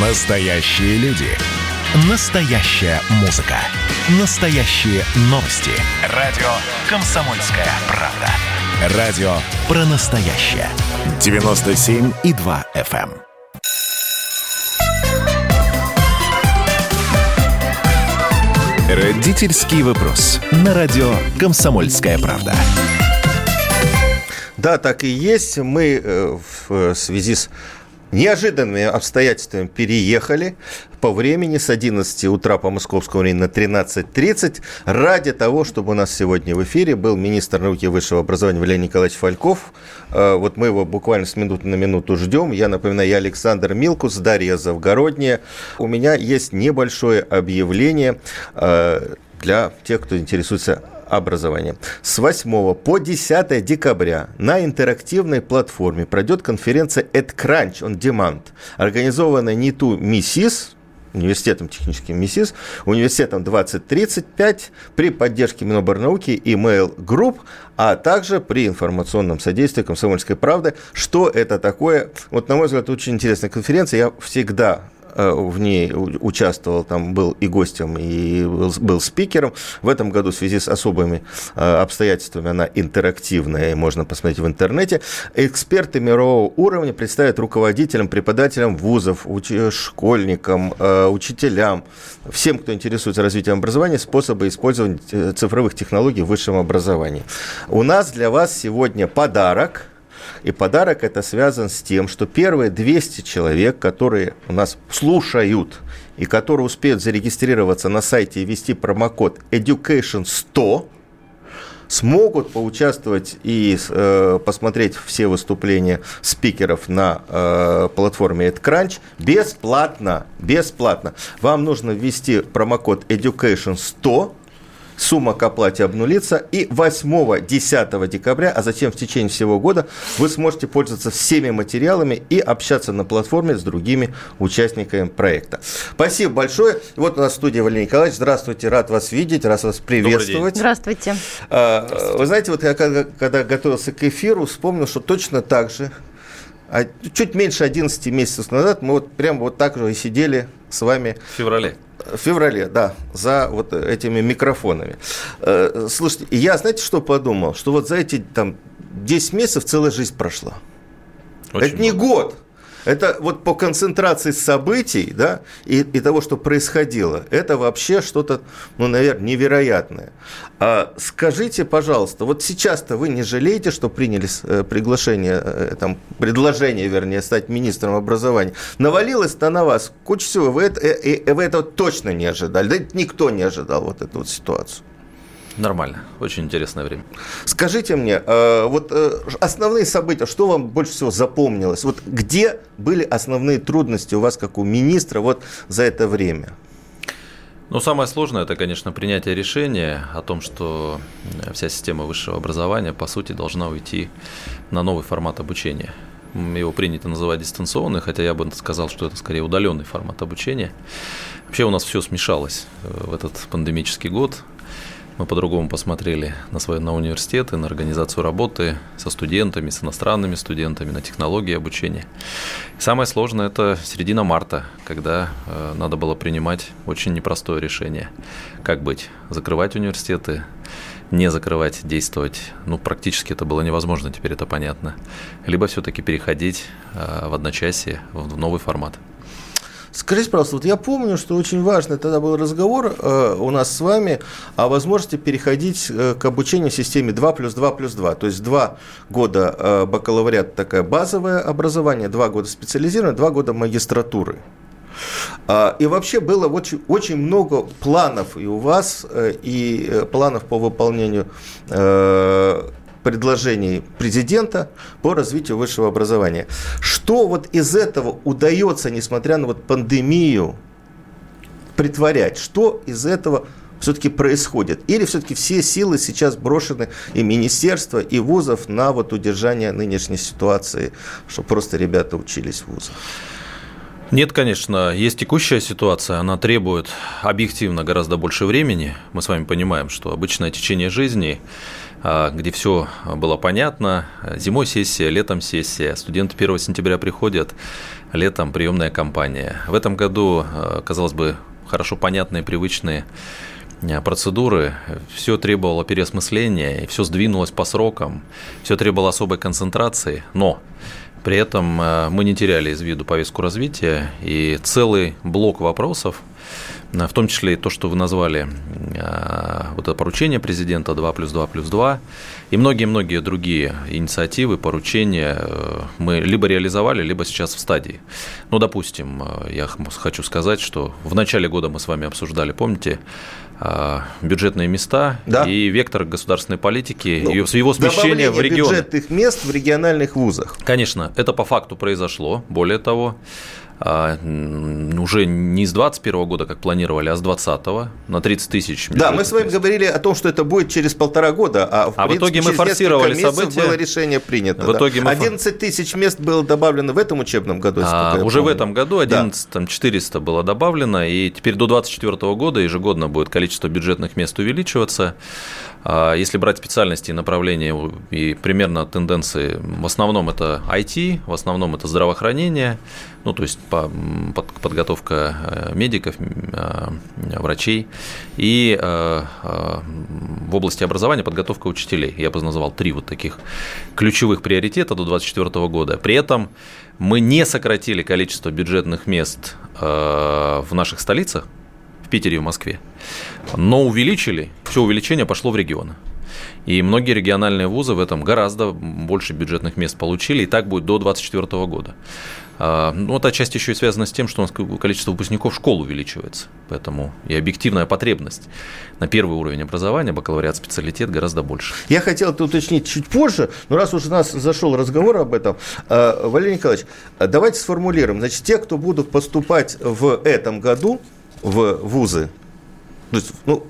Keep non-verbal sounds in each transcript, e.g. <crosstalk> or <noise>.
Настоящие люди. Настоящая музыка. Настоящие новости. Радио «Комсомольская правда». Радио про настоящее. 97,2 FM. эм. Родительский вопрос. На радио «Комсомольская правда». Да, так и есть. Мы э, в связи с неожиданными обстоятельствами переехали по времени с 11 утра по московскому времени на 13.30 ради того, чтобы у нас сегодня в эфире был министр науки и высшего образования Валерий Николаевич Фальков. Э, вот мы его буквально с минуты на минуту ждем. Я напоминаю, я Александр Милкус, Дарья Завгородняя. У меня есть небольшое объявление э, для тех, кто интересуется образования. С 8 по 10 декабря на интерактивной платформе пройдет конференция EdCrunch on Demand, организованная НИТУ МИСИС, университетом техническим МИСИС, университетом 2035 при поддержке Миноборнауки и Mail Group, а также при информационном содействии «Комсомольской правды». Что это такое? Вот, на мой взгляд, очень интересная конференция. Я всегда в ней участвовал, там был и гостем, и был, был спикером. В этом году в связи с особыми э, обстоятельствами она интерактивная, и можно посмотреть в интернете. Эксперты мирового уровня представят руководителям, преподавателям вузов, уч- школьникам, э, учителям, всем, кто интересуется развитием образования, способы использования цифровых технологий в высшем образовании. У нас для вас сегодня подарок – и подарок это связан с тем, что первые 200 человек, которые у нас слушают и которые успеют зарегистрироваться на сайте и ввести промокод Education 100, смогут поучаствовать и э, посмотреть все выступления спикеров на э, платформе AdCrunch бесплатно. Бесплатно. Вам нужно ввести промокод Education 100 сумма к оплате обнулится, и 8-10 декабря, а затем в течение всего года вы сможете пользоваться всеми материалами и общаться на платформе с другими участниками проекта. Спасибо большое. Вот у нас в студии Валерий Николаевич. Здравствуйте, рад вас видеть, рад вас приветствовать. Здравствуйте. А, вы знаете, вот я когда, когда готовился к эфиру, вспомнил, что точно так же а чуть меньше 11 месяцев назад мы вот прямо вот так же и сидели с вами. В феврале. В феврале, да, за вот этими микрофонами. Э, слушайте, я, знаете, что подумал? Что вот за эти там 10 месяцев целая жизнь прошла. Очень Это не много. год. Это вот по концентрации событий, да, и, и того, что происходило, это вообще что-то, ну, наверное, невероятное. А скажите, пожалуйста, вот сейчас-то вы не жалеете, что приняли э, приглашение, э, там, предложение, вернее, стать министром образования? Навалилось-то на вас куча всего, вы, это, э, вы этого точно не ожидали, да никто не ожидал вот эту вот ситуацию. Нормально. Очень интересное время. Скажите мне, э, вот э, основные события, что вам больше всего запомнилось? Вот где были основные трудности у вас, как у министра, вот за это время? Ну, самое сложное – это, конечно, принятие решения о том, что вся система высшего образования, по сути, должна уйти на новый формат обучения. Его принято называть дистанционный, хотя я бы сказал, что это скорее удаленный формат обучения. Вообще у нас все смешалось э, в этот пандемический год. Мы по-другому посмотрели на, свои, на университеты, на организацию работы со студентами, с иностранными студентами, на технологии обучения. И самое сложное – это середина марта, когда э, надо было принимать очень непростое решение. Как быть? Закрывать университеты, не закрывать, действовать. Ну, практически это было невозможно, теперь это понятно. Либо все-таки переходить э, в одночасье, в новый формат. Скажите, пожалуйста, вот я помню, что очень важный тогда был разговор э, у нас с вами о возможности переходить э, к обучению в системе 2 плюс 2 плюс 2. То есть два года э, бакалавриат такое базовое образование, два года специализированное, два года магистратуры. А, и вообще было очень, очень много планов и у вас, э, и э, планов по выполнению э, предложений президента по развитию высшего образования. Что вот из этого удается, несмотря на вот пандемию, притворять? Что из этого все-таки происходит? Или все-таки все силы сейчас брошены и министерства, и вузов на вот удержание нынешней ситуации, чтобы просто ребята учились в вузах? Нет, конечно, есть текущая ситуация, она требует объективно гораздо больше времени. Мы с вами понимаем, что обычное течение жизни, где все было понятно, зимой сессия, летом сессия, студенты 1 сентября приходят, летом приемная кампания. В этом году, а, казалось бы, хорошо понятные, привычные а, процедуры, все требовало переосмысления, и все сдвинулось по срокам, все требовало особой концентрации, но при этом мы не теряли из виду повестку развития. И целый блок вопросов, в том числе и то, что вы назвали, э, вот это поручение президента 2 плюс 2 плюс 2, и многие-многие другие инициативы, поручения мы либо реализовали, либо сейчас в стадии. Ну, допустим, я хочу сказать, что в начале года мы с вами обсуждали, помните, бюджетные места да. и вектор государственной политики, ну, его смещение в регионы. бюджетных мест в региональных вузах. Конечно, это по факту произошло. Более того, уже не с 2021 года, как планировали, а с 2020 на 30 тысяч. Да, мы с вами говорили о том, что это будет через полтора года, а в, а принципе, в итоге мы форсировали события. было решение принято. В итоге да. 11 тысяч мест было добавлено в этом учебном году. А, уже помню. в этом году 11 да. 400 было добавлено, и теперь до 2024 года ежегодно будет количество бюджетных мест увеличиваться. А, если брать специальности и направления и примерно тенденции, в основном это IT, в основном это здравоохранение, ну, то есть подготовка э, медиков, э, врачей, и э, в области образования подготовка учителей. Я бы назвал три вот таких ключевых приоритета до 2024 года. При этом мы не сократили количество бюджетных мест в наших столицах, в Питере и в Москве, но увеличили, все увеличение пошло в регионы. И многие региональные вузы в этом гораздо больше бюджетных мест получили, и так будет до 2024 года. А, ну, вот отчасти еще и связано с тем, что у нас количество выпускников школ увеличивается. Поэтому и объективная потребность на первый уровень образования, бакалавриат, специалитет гораздо больше. Я хотел это уточнить чуть позже, но раз уж у нас зашел разговор об этом, а, Валерий Николаевич, давайте сформулируем. Значит, те, кто будут поступать в этом году в вузы, то есть, ну,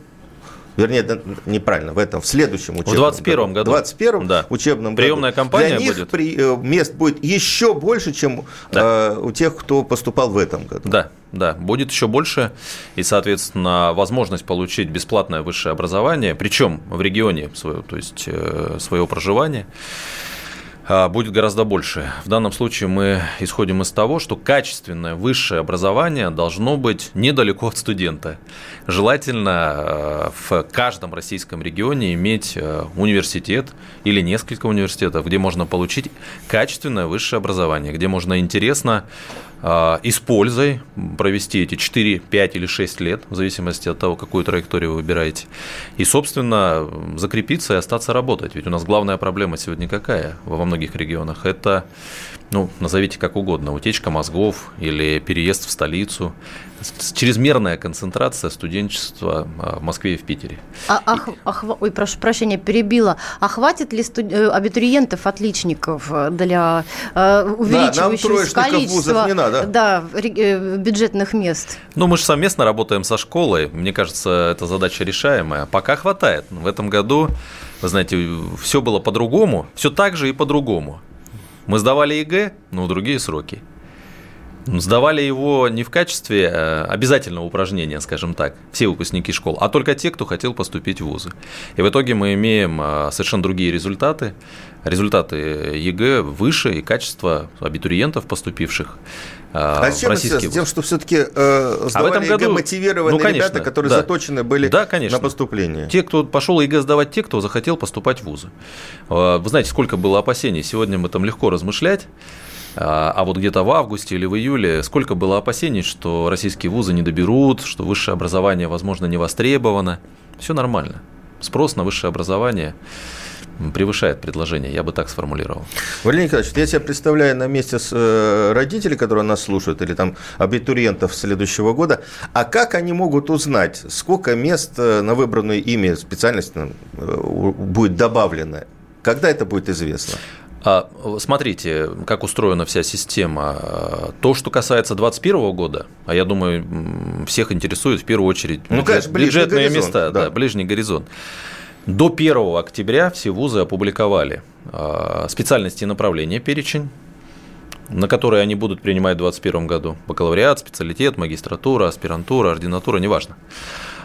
вернее, неправильно, в этом, в следующем учебном В 21 году. В 21 да. учебном Приемная году. кампания Для них будет. При, э, мест будет еще больше, чем да. э, у тех, кто поступал в этом году. Да, да, будет еще больше, и, соответственно, возможность получить бесплатное высшее образование, причем в регионе своего, то есть э, своего проживания, будет гораздо больше. В данном случае мы исходим из того, что качественное высшее образование должно быть недалеко от студента. Желательно а, в каждом российском регионе иметь а, университет или несколько университетов, где можно получить качественное высшее образование, где можно интересно а, и с пользой провести эти 4, 5 или 6 лет, в зависимости от того, какую траекторию вы выбираете. И, собственно, закрепиться и остаться работать. Ведь у нас главная проблема сегодня какая во многих регионах? Это ну, назовите как угодно, утечка мозгов или переезд в столицу, чрезмерная концентрация студенчества а, в Москве и в Питере. А, ах, ах, ой, прошу прощения, перебила. А хватит ли студ... Э, абитуриентов, отличников для э, увеличивающегося да, количества не надо. Да, э, бюджетных мест? Ну, мы же совместно работаем со школой. Мне кажется, эта задача решаемая. Пока хватает. В этом году, вы знаете, все было по-другому, все так же и по-другому. Мы сдавали ЕГЭ, но в другие сроки. Сдавали его не в качестве э, обязательного упражнения, скажем так, все выпускники школ, а только те, кто хотел поступить в вузы. И в итоге мы имеем э, совершенно другие результаты. Результаты ЕГЭ выше и качество абитуриентов, поступивших а в чем российские Тем, что все-таки э, сдавали а в этом году, мотивированные ну, конечно, ребята, которые да. заточены были да, конечно. на поступление. Те, кто пошел ЕГЭ сдавать, те, кто захотел поступать в вузы. Вы знаете, сколько было опасений. Сегодня мы там легко размышлять. А, а вот где-то в августе или в июле сколько было опасений, что российские вузы не доберут, что высшее образование, возможно, не востребовано. Все нормально. Спрос на высшее образование превышает предложение, я бы так сформулировал. Валерий Николаевич, я себя представляю на месте с э, родителей, которые нас слушают, или там абитуриентов следующего года, а как они могут узнать, сколько мест э, на выбранную ими специальность э, будет добавлено? Когда это будет известно? А, смотрите, как устроена вся система. То, что касается 2021 года, а я думаю, всех интересует в первую очередь ну, конечно, бюджетные места, да. Да, ближний горизонт. До 1 октября все вузы опубликовали а, специальности и направления перечень, на которые они будут принимать в 2021 году. Бакалавриат, специалитет, магистратура, аспирантура, ординатура, неважно.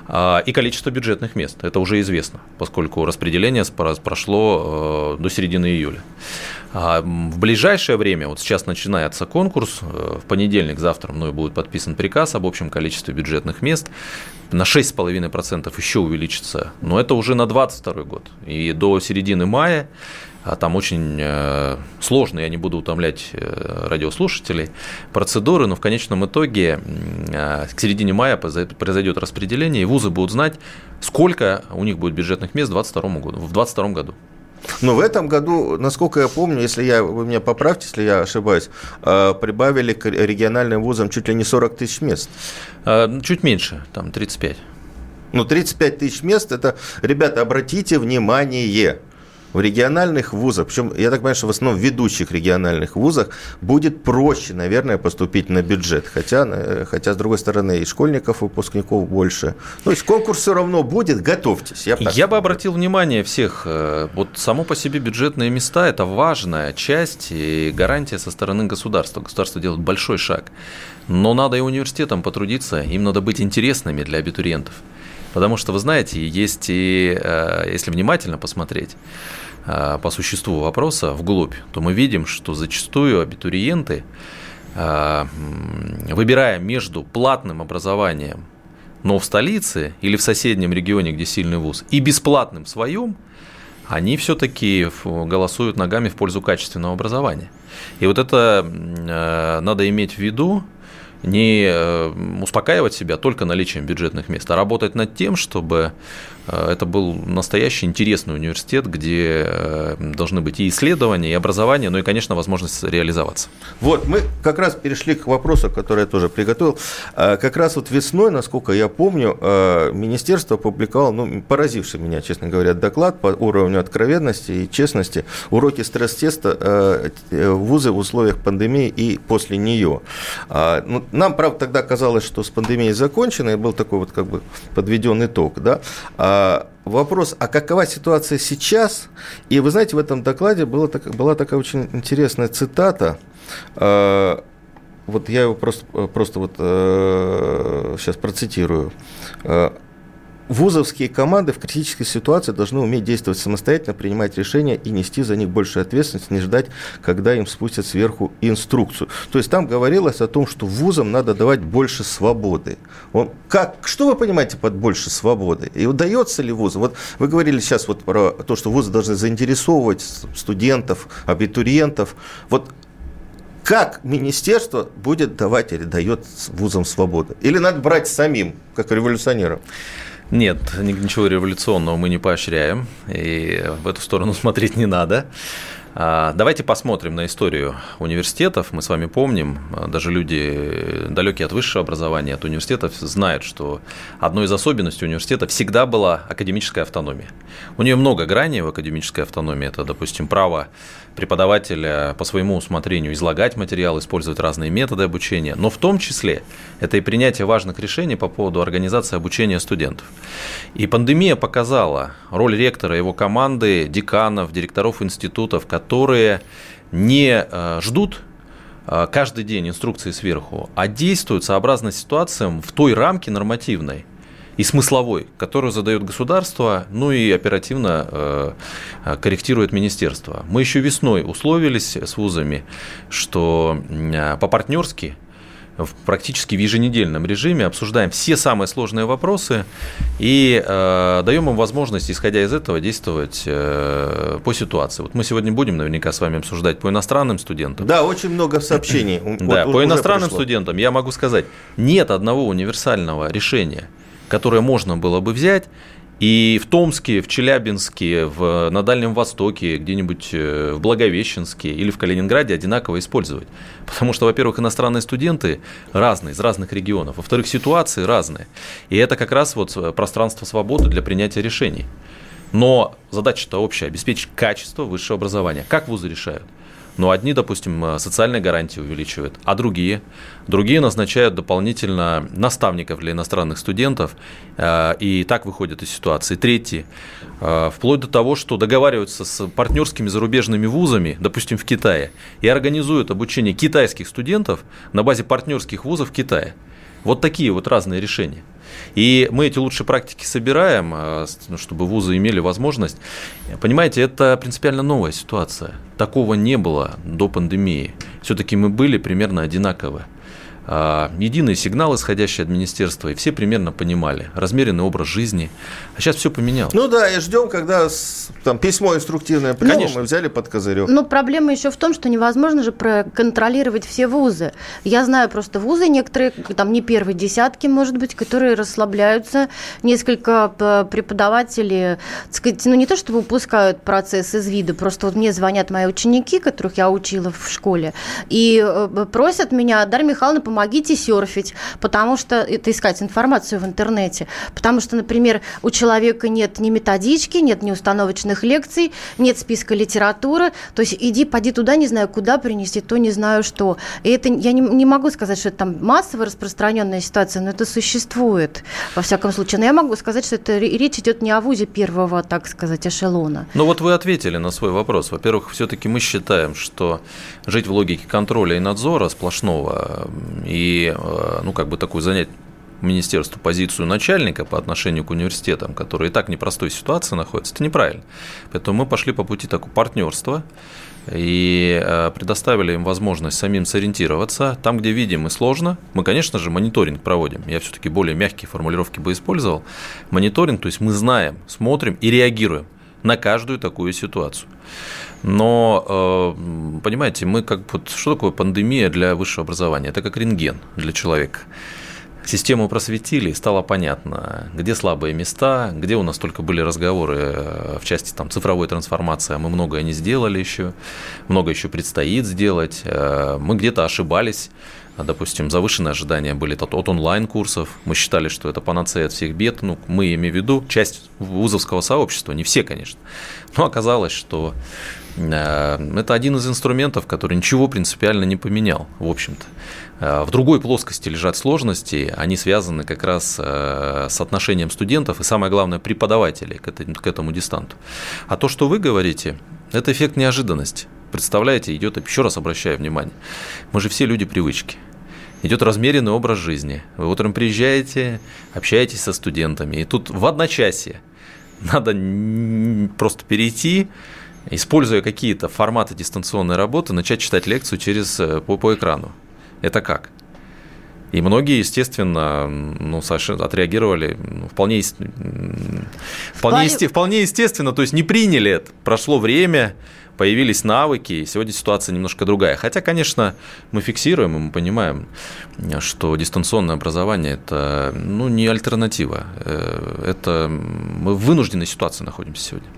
А, и количество бюджетных мест. Это уже известно, поскольку распределение прошло э, до середины июля. А, в ближайшее время, вот сейчас начинается конкурс, э, в понедельник, завтра мной будет подписан приказ об общем количестве бюджетных мест, на 6,5% еще увеличится, но это уже на 2022 год. И до середины мая а там очень э, сложно, я не буду утомлять э, радиослушателей, процедуры, но в конечном итоге э, к середине мая произойдет распределение, и вузы будут знать, сколько у них будет бюджетных мест в 2022 году. В 2022 году. Но в этом году, насколько я помню, если я, вы меня поправьте, если я ошибаюсь, прибавили к региональным вузам чуть ли не 40 тысяч мест. Чуть меньше, там 35. Ну, 35 тысяч мест, это, ребята, обратите внимание, в региональных вузах, причем, я так понимаю, что в основном в ведущих региональных вузах будет проще, наверное, поступить на бюджет. Хотя, э, хотя с другой стороны, и школьников, выпускников больше. Ну, то есть конкурс все равно будет, готовьтесь. Я, я бы обратил внимание всех, э, вот само по себе бюджетные места – это важная часть и гарантия со стороны государства. Государство делает большой шаг. Но надо и университетам потрудиться, им надо быть интересными для абитуриентов. Потому что, вы знаете, есть и, э, если внимательно посмотреть, по существу вопроса вглубь, то мы видим, что зачастую абитуриенты, э, выбирая между платным образованием, но в столице или в соседнем регионе, где сильный вуз, и бесплатным своем, они все-таки голосуют ногами в пользу качественного образования. И вот это э, надо иметь в виду, не успокаивать себя только наличием бюджетных мест, а работать над тем, чтобы Э, это был настоящий интересный университет, где э, должны быть и исследования, и образование, ну и, конечно, возможность реализоваться. Вот, мы как раз перешли к вопросу, который я тоже приготовил. Э, как раз вот весной, насколько я помню, министерство опубликовало, ну, поразивший меня, честно говоря, доклад по уровню откровенности и честности, уроки стресс-теста вузы в условиях пандемии и после нее. Ну, нам, правда, тогда казалось, что с пандемией закончено, и был такой вот как бы подведен итог, да, а а, вопрос, а какова ситуация сейчас? И вы знаете, в этом докладе была, была такая очень интересная цитата. А, вот я его просто, просто вот сейчас э, процитирую. Вузовские команды в критической ситуации должны уметь действовать самостоятельно, принимать решения и нести за них большую ответственность, не ждать, когда им спустят сверху инструкцию. То есть там говорилось о том, что вузам надо давать больше свободы. Он, как, что вы понимаете под больше свободы? И удается ли вузу? Вот вы говорили сейчас вот про то, что вузы должны заинтересовывать студентов, абитуриентов. Вот как министерство будет давать или дает вузам свободу? Или надо брать самим, как революционерам? Нет, ничего революционного мы не поощряем, и в эту сторону <laughs> смотреть не надо. А, давайте посмотрим на историю университетов. Мы с вами помним, даже люди далекие от высшего образования, от университетов, знают, что одной из особенностей университета всегда была академическая автономия. У нее много граней в академической автономии. Это, допустим, право преподавателя по своему усмотрению излагать материал, использовать разные методы обучения, но в том числе это и принятие важных решений по поводу организации обучения студентов. И пандемия показала роль ректора, его команды, деканов, директоров институтов, которые не э, ждут э, каждый день инструкции сверху, а действуют сообразно ситуациям в той рамке нормативной, и смысловой, которую задает государство, ну и оперативно э, корректирует министерство. Мы еще весной условились с вузами, что э, по-партнерски в практически в еженедельном режиме обсуждаем все самые сложные вопросы и э, даем им возможность, исходя из этого, действовать э, по ситуации. Вот мы сегодня будем наверняка с вами обсуждать по иностранным студентам. Да, очень много сообщений. Да, по иностранным студентам я могу сказать, нет одного универсального решения – которое можно было бы взять и в Томске, в Челябинске, в, на Дальнем Востоке, где-нибудь э, в Благовещенске или в Калининграде одинаково использовать. Потому что, во-первых, иностранные студенты разные, из разных регионов. Во-вторых, ситуации разные. И это как раз вот э, пространство свободы для принятия решений. Но задача-то общая – обеспечить качество высшего образования. Как вузы решают? Но одни, допустим, э, социальные гарантии увеличивают, а другие? Другие назначают дополнительно наставников для иностранных студентов, э, и так выходят из ситуации. Третьи, э, вплоть до того, что договариваются с партнерскими зарубежными вузами, допустим, в Китае, и организуют обучение китайских студентов на базе партнерских вузов в Китае. Вот такие вот разные решения. И мы эти лучшие практики собираем, а, ну, чтобы вузы имели возможность. Понимаете, это принципиально новая ситуация. Такого не было до пандемии. Все-таки мы были примерно одинаковы. А, единый сигнал, исходящий от министерства, и все примерно понимали. Размеренный образ жизни. А сейчас все поменялось. Ну да, и ждем, когда там письмо инструктивное придет, Конечно. мы взяли под козырек. Но проблема еще в том, что невозможно же проконтролировать все вузы. Я знаю просто вузы, некоторые, там не первые десятки, может быть, которые расслабляются. Несколько преподавателей, так сказать, ну не то чтобы упускают процесс из вида, просто вот мне звонят мои ученики, которых я учила в школе, и э, просят меня, Дарья Михайловна, помогите серфить, потому что это искать информацию в интернете, потому что, например, у человека нет ни методички, нет ни установочных лекций, нет списка литературы, то есть иди, поди туда, не знаю, куда принести, то не знаю что. И это я не, не могу сказать, что это там массово распространенная ситуация, но это существует во всяком случае. Но я могу сказать, что это речь идет не о вузе первого, так сказать, эшелона. Ну вот вы ответили на свой вопрос. Во-первых, все-таки мы считаем, что жить в логике контроля и надзора сплошного и, э, ну, как бы такую занять министерству позицию начальника по отношению к университетам, которые и так в непростой ситуации находятся, это неправильно. Поэтому мы пошли по пути такого партнерства и э, предоставили им возможность самим сориентироваться. Там, где видим и сложно, мы, конечно же, мониторинг проводим. Я все-таки более мягкие формулировки бы использовал. Мониторинг, то есть мы знаем, смотрим и реагируем на каждую такую ситуацию. Но, э, понимаете, мы как вот, что такое пандемия для высшего образования? Это как рентген для человека. Систему просветили, стало понятно, где слабые места, где у нас только были разговоры э, в части там, цифровой трансформации, а мы многое не сделали еще, много еще предстоит сделать, э, мы где-то ошибались, допустим, завышенные ожидания были от, онлайн-курсов. Мы считали, что это панацея от всех бед. Ну, мы имеем в виду часть вузовского сообщества, не все, конечно. Но оказалось, что это один из инструментов, который ничего принципиально не поменял, в общем-то. Э, в другой плоскости лежат сложности, они связаны как раз э, с отношением студентов и, самое главное, преподавателей к этому дистанту. А то, что вы говорите, это эффект неожиданности. Представляете, идет, еще раз обращаю внимание, мы же все люди привычки. Идет размеренный образ жизни. Вы утром приезжаете, общаетесь со студентами, и тут в одночасье надо просто перейти используя какие-то форматы дистанционной работы, начать читать лекцию через, э, по, по экрану. Это как? И многие, естественно, ну, совершенно отреагировали ну, вполне, вполне, есте, вполне естественно, то есть не приняли это. Прошло время, появились навыки, и сегодня ситуация немножко другая. Хотя, конечно, мы фиксируем и мы понимаем, что дистанционное образование – это ну, не альтернатива. Э, это мы в вынужденной ситуации находимся сегодня.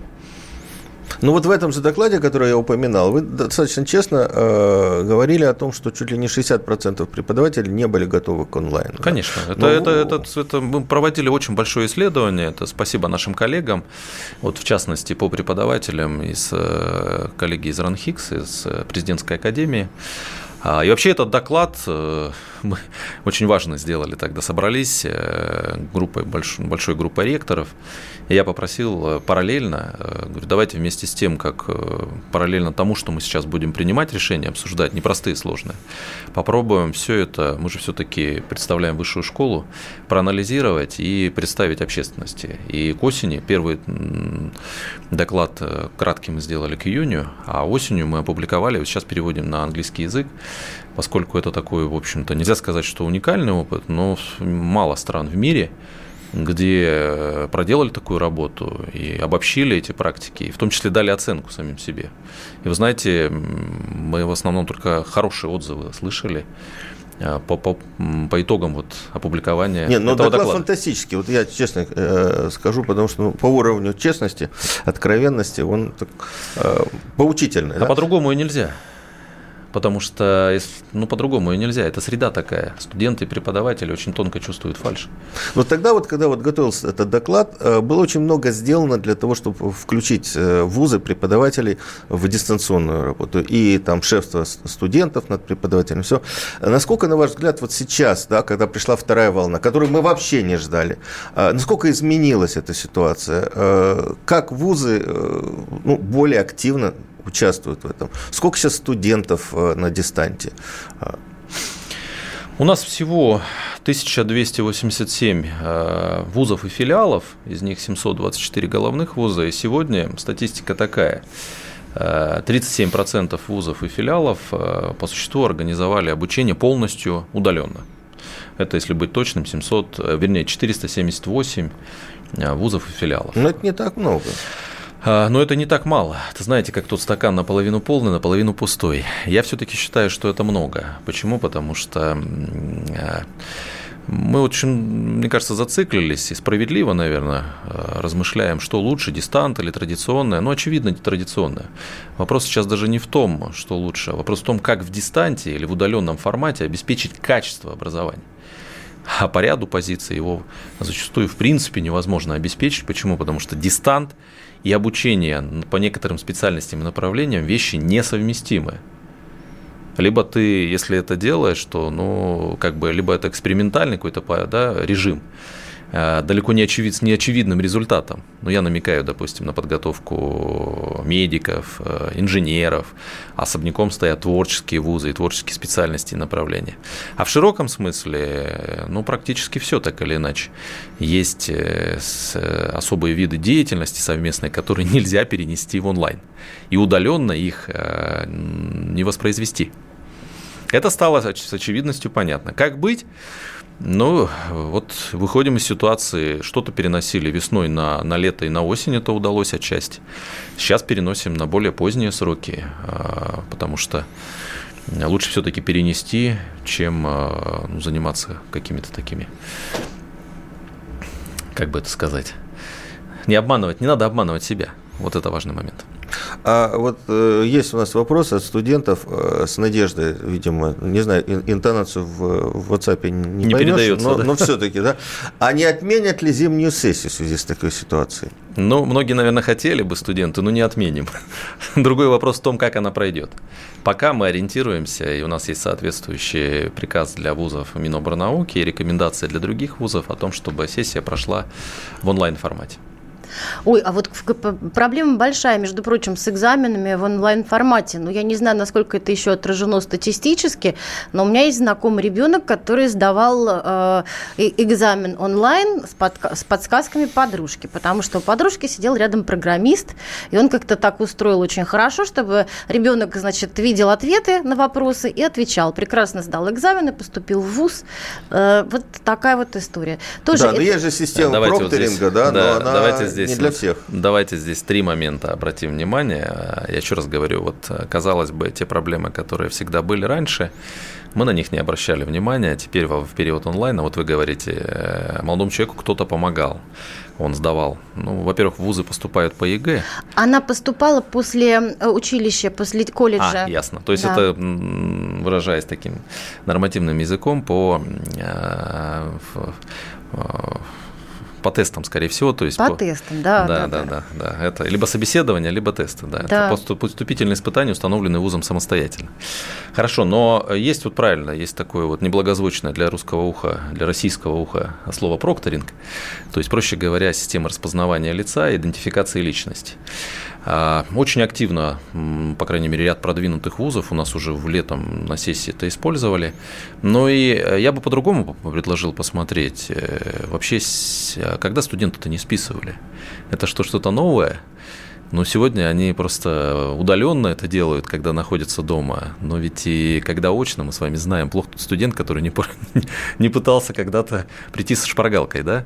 Ну вот в этом же докладе, который я упоминал, вы достаточно честно э, говорили о том, что чуть ли не 60% преподавателей не были готовы к онлайну. Конечно. Да? Это, Но... это, это, это, мы проводили очень большое исследование. Это спасибо нашим коллегам. Вот в частности по преподавателям из э, коллеги из РАНХИКС, из э, президентской академии. А, и вообще этот доклад э, мы очень важно сделали тогда. Собрались группой, большой, большой группой ректоров, я попросил э, параллельно, говорю, давайте вместе с тем, как параллельно тому, что мы сейчас будем принимать решения, обсуждать, непростые, сложные, попробуем все это, мы же все-таки представляем высшую школу, проанализировать и представить общественности. И к осени первый доклад краткий мы сделали к июню, а осенью мы опубликовали, вот сейчас переводим на английский язык, поскольку это такой, в общем-то, нельзя сказать, что уникальный опыт, но мало стран в мире, где проделали такую работу и обобщили эти практики, и в том числе дали оценку самим себе. И вы знаете, мы в основном только хорошие отзывы слышали а, по, по, по итогам вот опубликования Нет, но этого доклад доклада. фантастический. Вот я честно э, скажу, потому что ну, по уровню честности, откровенности он так, э, поучительный. А да? по-другому и нельзя. Потому что ну, по-другому и нельзя. Это среда такая. Студенты и преподаватели очень тонко чувствуют фальш. Но тогда вот, когда вот готовился этот доклад, э, было очень много сделано для того, чтобы включить э, вузы, преподавателей в дистанционную работу. И там шефство студентов над преподавателем, все. Насколько, на ваш взгляд, вот сейчас, да, когда пришла вторая волна, которую мы вообще не ждали, э, насколько изменилась эта ситуация? Как вузы ну, более активно участвуют в этом? Сколько сейчас студентов э, на дистанте? У нас всего 1287 э, вузов и филиалов, из них 724 головных вуза, и сегодня статистика такая. 37% э, вузов и филиалов по существу организовали обучение полностью удаленно. Это, если быть точным, 700, вернее, 478 вузов и филиалов. Но это не так много. А, но это не так мало. Ты знаете, как тот стакан наполовину полный, наполовину пустой. Я все-таки считаю, что это много. Почему? Потому что а, мы очень, мне кажется, зациклились и справедливо, наверное, а, размышляем, что лучше, дистант или традиционное. Но, очевидно, традиционное. Вопрос сейчас даже не в том, что лучше, а вопрос в том, как в дистанте или в удаленном формате обеспечить качество образования. А по ряду позиций его зачастую в принципе невозможно обеспечить. Почему? Потому что дистант – и обучение по некоторым специальностям и направлениям вещи несовместимы. Либо ты, если это делаешь, то, ну, как бы, либо это экспериментальный какой-то да, режим, далеко не очевид, с неочевидным результатом. Но я намекаю, допустим, на подготовку медиков, э, инженеров. Особняком стоят творческие вузы и творческие специальности и направления. А в широком смысле, э, ну, практически все так или иначе. Есть особые виды деятельности совместной, которые <laughs> нельзя перенести в онлайн. И удаленно их не воспроизвести. Это стало с очевидностью понятно. Как быть? Ну, вот выходим из ситуации, что-то переносили весной на, на лето и на осень, это удалось отчасти. Сейчас переносим на более поздние сроки, а, потому что лучше все-таки перенести, чем а, ну, заниматься какими-то такими, как бы это сказать, не обманывать, не надо обманывать себя. Вот это важный момент. А вот э, есть у нас вопрос от студентов э, с надеждой, видимо, не знаю, интонацию в, в WhatsApp не, не поймешь, но, да? но все-таки, да. А не отменят ли зимнюю сессию в связи с такой ситуацией? Ну, многие, наверное, хотели бы студенты, но не отменим. <laughs> Другой вопрос в том, как она пройдет. Пока мы ориентируемся, и у нас есть соответствующий приказ для вузов Миноборнауки и рекомендации для других вузов о том, чтобы сессия прошла в онлайн-формате. Ой, а вот проблема большая, между прочим, с экзаменами в онлайн-формате. Ну, я не знаю, насколько это еще отражено статистически, но у меня есть знакомый ребенок, который сдавал э, экзамен онлайн с, подка- с подсказками подружки, потому что у подружки сидел рядом программист, и он как-то так устроил очень хорошо, чтобы ребенок, значит, видел ответы на вопросы и отвечал. Прекрасно сдал экзамен и поступил в ВУЗ. Э, вот такая вот история. Тоже да, это... но есть же система давайте прокторинга, вот здесь, да, да, но она... Давайте здесь не для всех. Давайте здесь три момента обратим внимание. Я еще раз говорю, вот казалось бы, те проблемы, которые всегда были раньше, мы на них не обращали внимания. Теперь в период онлайна, вот вы говорите, э, молодому человеку кто-то помогал он сдавал? Ну, во-первых, вузы поступают по ЕГЭ. Она поступала после э, училища, после колледжа. А, ясно. То есть да. это, выражаясь таким нормативным языком, по э, по тестам, скорее всего. То есть по, по тестам, да. Да, да, да, да, да. Это либо собеседование, либо тесты. Да. да. Это поступительные испытания, установленные вузом самостоятельно. Хорошо, но есть вот правильно, есть такое вот неблагозвучное для русского уха, для российского уха слово прокторинг. То есть, проще говоря, система распознавания лица идентификации личности. А, очень активно, по крайней мере, ряд продвинутых вузов у нас уже в летом на сессии это использовали. Но и э, я бы по-другому предложил посмотреть. Э, вообще, а когда студенты-то не списывали? Это что, что-то новое? Но сегодня они просто удаленно это делают, когда находятся дома. Но ведь и когда очно, мы с вами знаем, плохо студент, который не, <laughs> не пытался когда-то прийти с шпаргалкой, да?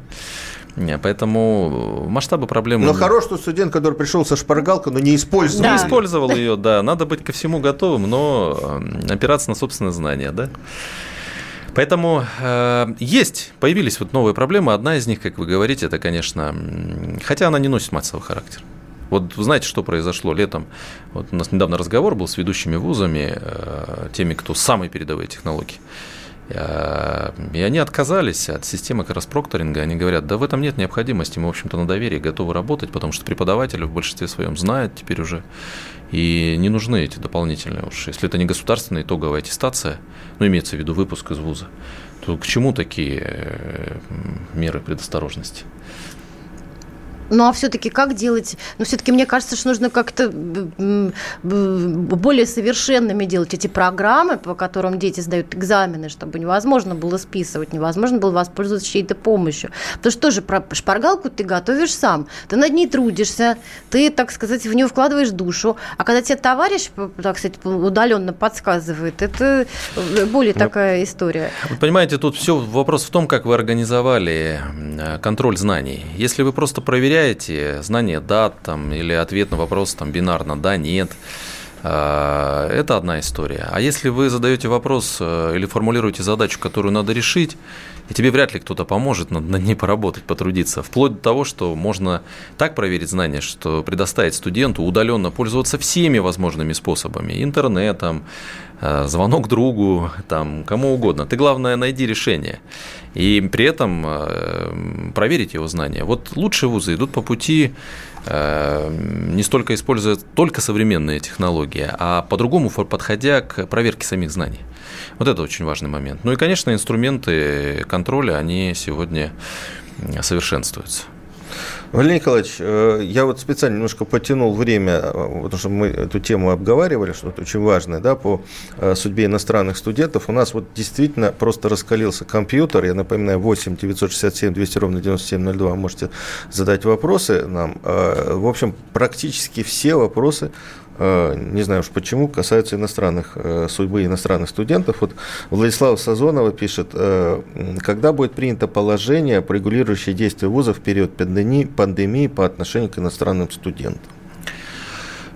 Не, поэтому масштабы проблемы... Но хорош тот студент, который пришел со шпаргалкой, но не использовал да. Не использовал ее, да. Надо быть ко всему готовым, но эм, опираться на собственное знание, да. Поэтому э, есть, появились вот новые проблемы. Одна из них, как вы говорите, это, конечно, хотя она не носит массовый характер. Вот вы знаете, что произошло летом? Вот у нас недавно разговор был с ведущими вузами, э, теми, кто самые передовые технологии. Э, и они отказались от системы как раз прокторинга. Они говорят, да в этом нет необходимости, мы, в общем-то, на доверии готовы работать, потому что преподаватели в большинстве своем знают теперь уже, и не нужны эти дополнительные уж. Если это не государственная итоговая аттестация, ну, имеется в виду выпуск из вуза, то к чему такие э, меры предосторожности? Ну а все-таки как делать? Ну все-таки мне кажется, что нужно как-то более совершенными делать эти программы, по которым дети сдают экзамены, чтобы невозможно было списывать, невозможно было воспользоваться чьей-то помощью. Потому что тоже про шпаргалку ты готовишь сам, ты над ней трудишься, ты, так сказать, в нее вкладываешь душу, а когда тебе товарищ, так сказать, удаленно подсказывает, это более ну, такая история. Вы понимаете, тут все вопрос в том, как вы организовали контроль знаний. Если вы просто проверяете проверяете знание дат там, или ответ на вопрос там, бинарно «да», «нет», а, это одна история. А если вы задаете вопрос э, или формулируете задачу, которую надо решить, и тебе вряд ли кто-то поможет над, над ней поработать, потрудиться, вплоть до того, что можно так проверить знания, что предоставить студенту удаленно пользоваться всеми возможными способами, интернетом, э, звонок другу, там, кому угодно. Ты, главное, найди решение. И при этом э, проверить его знания. Вот лучшие вузы идут по пути Э, не столько используя только современные технологии, а по-другому подходя к проверке самих знаний. Вот это очень важный момент. Ну и, конечно, инструменты контроля, они сегодня совершенствуются. Валерий Николаевич, э, я вот специально немножко потянул время, э, потому что мы эту тему обговаривали, что это очень важное, да, по э, судьбе иностранных студентов. У нас вот действительно просто раскалился компьютер. Я напоминаю, 8 967 200 ровно 9702. Можете задать вопросы нам. В общем, практически все вопросы не знаю уж почему, касаются иностранных, э, судьбы иностранных студентов. Вот Владислав Сазонова пишет, э, когда будет принято положение, регулирующее действия вузов в период пандемии, по отношению к иностранным студентам?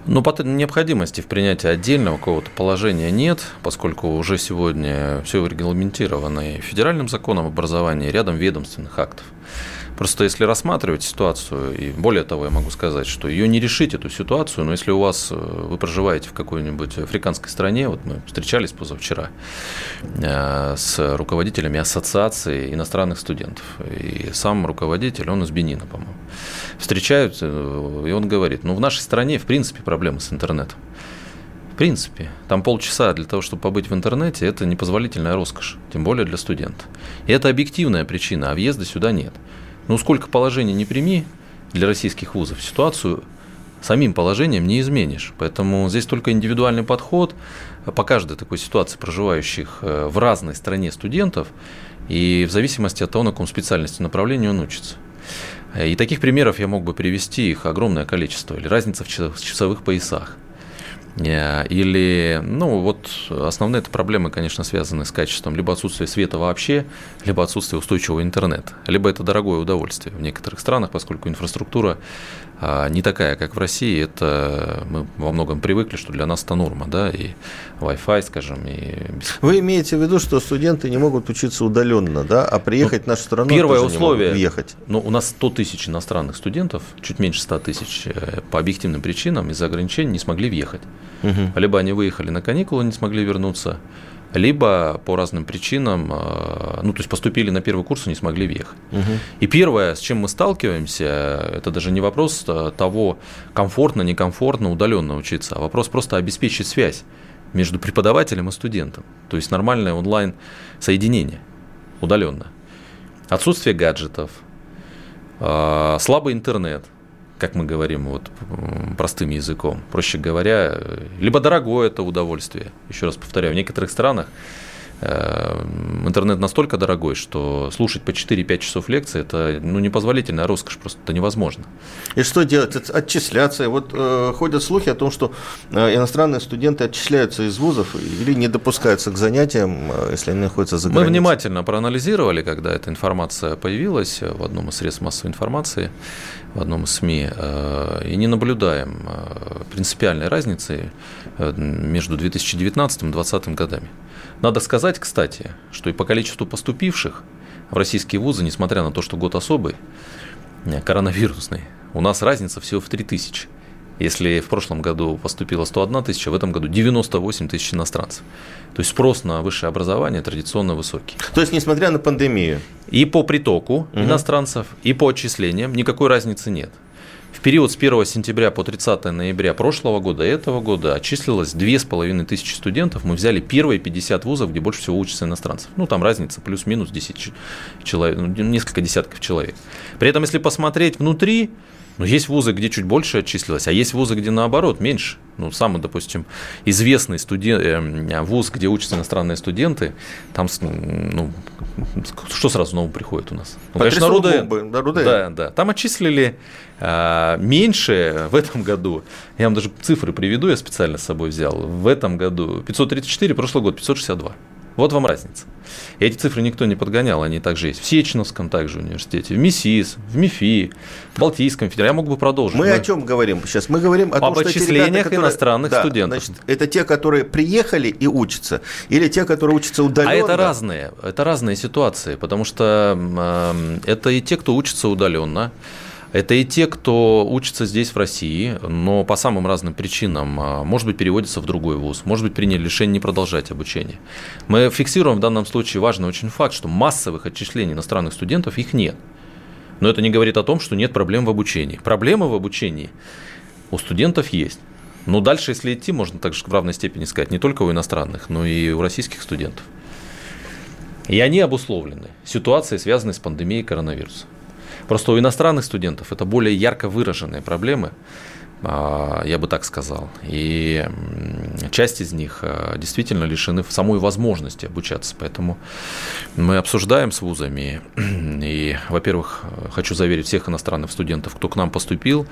Ну, необходимости в принятии отдельного какого-то положения нет, поскольку уже сегодня все регламентировано федеральным законом образования, и рядом ведомственных актов. Просто если рассматривать ситуацию, и более того, я могу сказать, что ее не решить, эту ситуацию, но если у вас, э, вы проживаете в какой-нибудь африканской стране, вот мы встречались позавчера э, с руководителями ассоциации иностранных студентов, и сам руководитель, он из Бенина, по-моему, встречаются, и он говорит, ну в нашей стране, в принципе, проблемы с интернетом. В принципе, там полчаса для того, чтобы побыть в интернете, это непозволительная роскошь, тем более для студента. И это объективная причина, а въезда сюда нет. Ну, сколько положений не прими для российских вузов, ситуацию самим положением не изменишь. Поэтому здесь только индивидуальный подход по каждой такой ситуации проживающих э, в разной стране студентов и в зависимости от того, на каком специальности направлении он учится. И таких примеров я мог бы привести, их огромное количество, или разница в часовых поясах. Э, или, ну, вот основные это проблемы, конечно, связаны с качеством либо отсутствия света вообще, либо отсутствия устойчивого интернета, либо это дорогое удовольствие в некоторых странах, поскольку инфраструктура а, не такая, как в России. Это мы во многом привыкли, что для нас это норма, да, и Wi-Fi, скажем, и... Вы имеете в виду, что студенты не могут учиться удаленно, да, а приехать ну, в нашу страну Первое условие, не въехать? Ну, у нас 100 тысяч иностранных студентов, чуть меньше 100 тысяч, э, по объективным причинам из-за ограничений не смогли въехать. Угу. Либо они выехали на каникулы, не смогли вернуться, либо по разным причинам, э, ну, то есть поступили на первый курс и не смогли въехать. Угу. И первое, с чем мы сталкиваемся, это даже не вопрос э, того, комфортно, некомфортно, удаленно учиться, а вопрос просто обеспечить связь между преподавателем и студентом. То есть нормальное онлайн-соединение, удаленно. Отсутствие гаджетов, э, слабый интернет, как мы говорим вот простым языком. Проще говоря, либо дорогое это удовольствие. Еще раз повторяю, в некоторых странах Э, интернет настолько дорогой, что слушать по 4-5 часов лекции – это ну, непозволительная роскошь, просто это невозможно. И что делать? Отчисляться. Вот э, ходят слухи о том, что э, иностранные студенты отчисляются из вузов или не допускаются к занятиям, э, если они находятся за границей. Мы внимательно проанализировали, когда эта информация появилась в одном из средств массовой информации, в одном из СМИ, э, и не наблюдаем э, принципиальной разницы между 2019 и 2020 годами. Надо сказать, кстати, что и по количеству поступивших в российские вузы, несмотря на то, что год особый, э, коронавирусный, у нас разница всего в 3000. Если в прошлом году поступило 101 тысяча, в этом году 98 тысяч иностранцев. То есть спрос на высшее образование традиционно высокий. То есть, несмотря на пандемию? И по притоку угу. иностранцев, и по отчислениям никакой разницы нет. В период с 1 сентября по 30 ноября прошлого года и этого года отчислилось 2500 студентов. Мы взяли первые 50 вузов, где больше всего учатся иностранцев. Ну, там разница плюс-минус 10 человек, ну, несколько десятков человек. При этом, если посмотреть внутри, ну, есть вузы, где чуть больше отчислилось, а есть вузы, где наоборот меньше. Ну, самый, допустим, известный студент, э, вуз, где учатся иностранные студенты, там, ну, что сразу нового приходит у нас? Ну, конечно, РУДН. Да, РУДН. Да, да. Там отчислили э, меньше в этом году. Я вам даже цифры приведу, я специально с собой взял. В этом году 534, прошлый год 562. Вот вам разница. И эти цифры никто не подгонял, они также есть в Сеченовском также университете, в МИСИС, в МИФИ, в Балтийском федерале. Я мог бы продолжить. Мы, мы... о чем говорим сейчас? Мы говорим о том, Об отчислениях ребята, которые... иностранных да, студентов. Значит, это те, которые приехали и учатся, или те, которые учатся удаленно? А это разные, это разные ситуации, потому что э, это и те, кто учится удаленно, это и те, кто учится здесь, в России, но по самым разным причинам, а, может быть, переводится в другой вуз, может быть, приняли решение не продолжать обучение. Мы фиксируем в данном случае важный очень факт, что массовых отчислений иностранных студентов их нет. Но это не говорит о том, что нет проблем в обучении. Проблемы в обучении у студентов есть. Но дальше, если идти, можно также в равной степени сказать, не только у иностранных, но и у российских студентов. И они обусловлены ситуацией, связанной с пандемией коронавируса. Просто у иностранных студентов это более ярко выраженные проблемы, а, я бы так сказал. И часть из них а, действительно лишены самой возможности обучаться. Поэтому мы обсуждаем с вузами. И, во-первых, хочу заверить всех иностранных студентов, кто к нам поступил,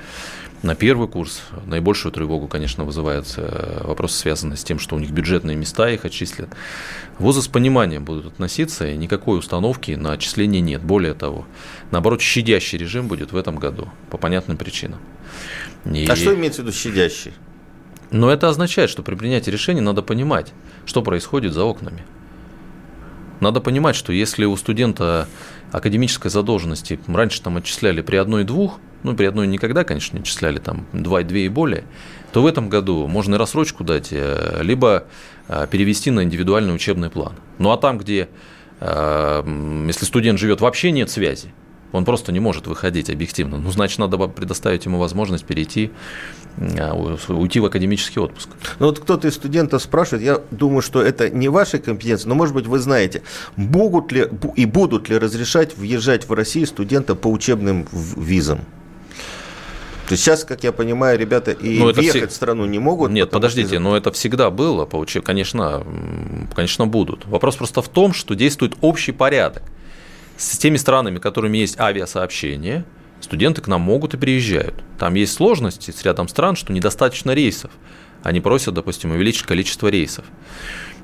на первый курс наибольшую тревогу, конечно, вызывает э, вопрос, связанный с тем, что у них бюджетные места их отчислят. Вузы с пониманием будут относиться, и никакой установки на отчисление нет. Более того, наоборот, щадящий режим будет в этом году по понятным причинам. И... А что имеется в виду щадящий? Но это означает, что при принятии решения надо понимать, что происходит за окнами. Надо понимать, что если у студента академической задолженности раньше там отчисляли при одной-двух, ну, при одной никогда, конечно, не отчисляли там 2-2 и более, то в этом году можно и рассрочку дать, э, либо э, перевести на индивидуальный учебный план. Ну, а там, где, э, если студент живет, вообще нет связи, он просто не может выходить объективно. Ну, значит, надо предоставить ему возможность перейти, уйти в академический отпуск. Ну, вот кто-то из студентов спрашивает, я думаю, что это не ваша компетенция, но, может быть, вы знаете, могут ли и будут ли разрешать въезжать в Россию студентам по учебным визам? То есть сейчас, как я понимаю, ребята и но ну, въехать в страну не могут. Нет, подождите, что... но это всегда было, конечно, конечно, будут. Вопрос просто в том, что действует общий порядок. С теми странами, которыми есть авиасообщение, студенты к нам могут и приезжают. Там есть сложности с рядом стран, что недостаточно рейсов. Они просят, допустим, увеличить количество рейсов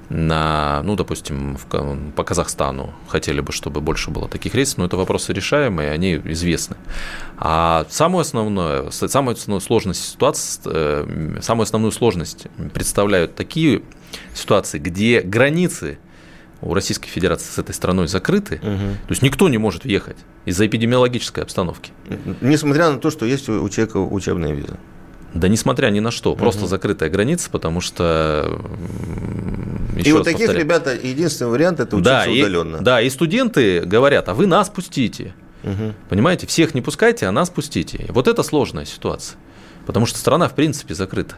на, ну, допустим, в, по Казахстану хотели бы, чтобы больше было таких рейсов, но это вопросы решаемые, они известны. А самую основную, самую основную сложность ситуации, э, самую основную сложность представляют такие ситуации, где границы у Российской Федерации с этой страной закрыты, угу. то есть никто не может въехать из-за эпидемиологической обстановки. Несмотря на то, что есть у человека учебная виза. Да несмотря ни на что, просто угу. закрытая граница, потому что... и вот таких повторяю. ребят единственный вариант это учиться да, удаленно. И, да, и студенты говорят, а вы нас пустите. Угу. Понимаете, всех не пускайте, а нас пустите. Вот это сложная ситуация, потому что страна в принципе закрыта.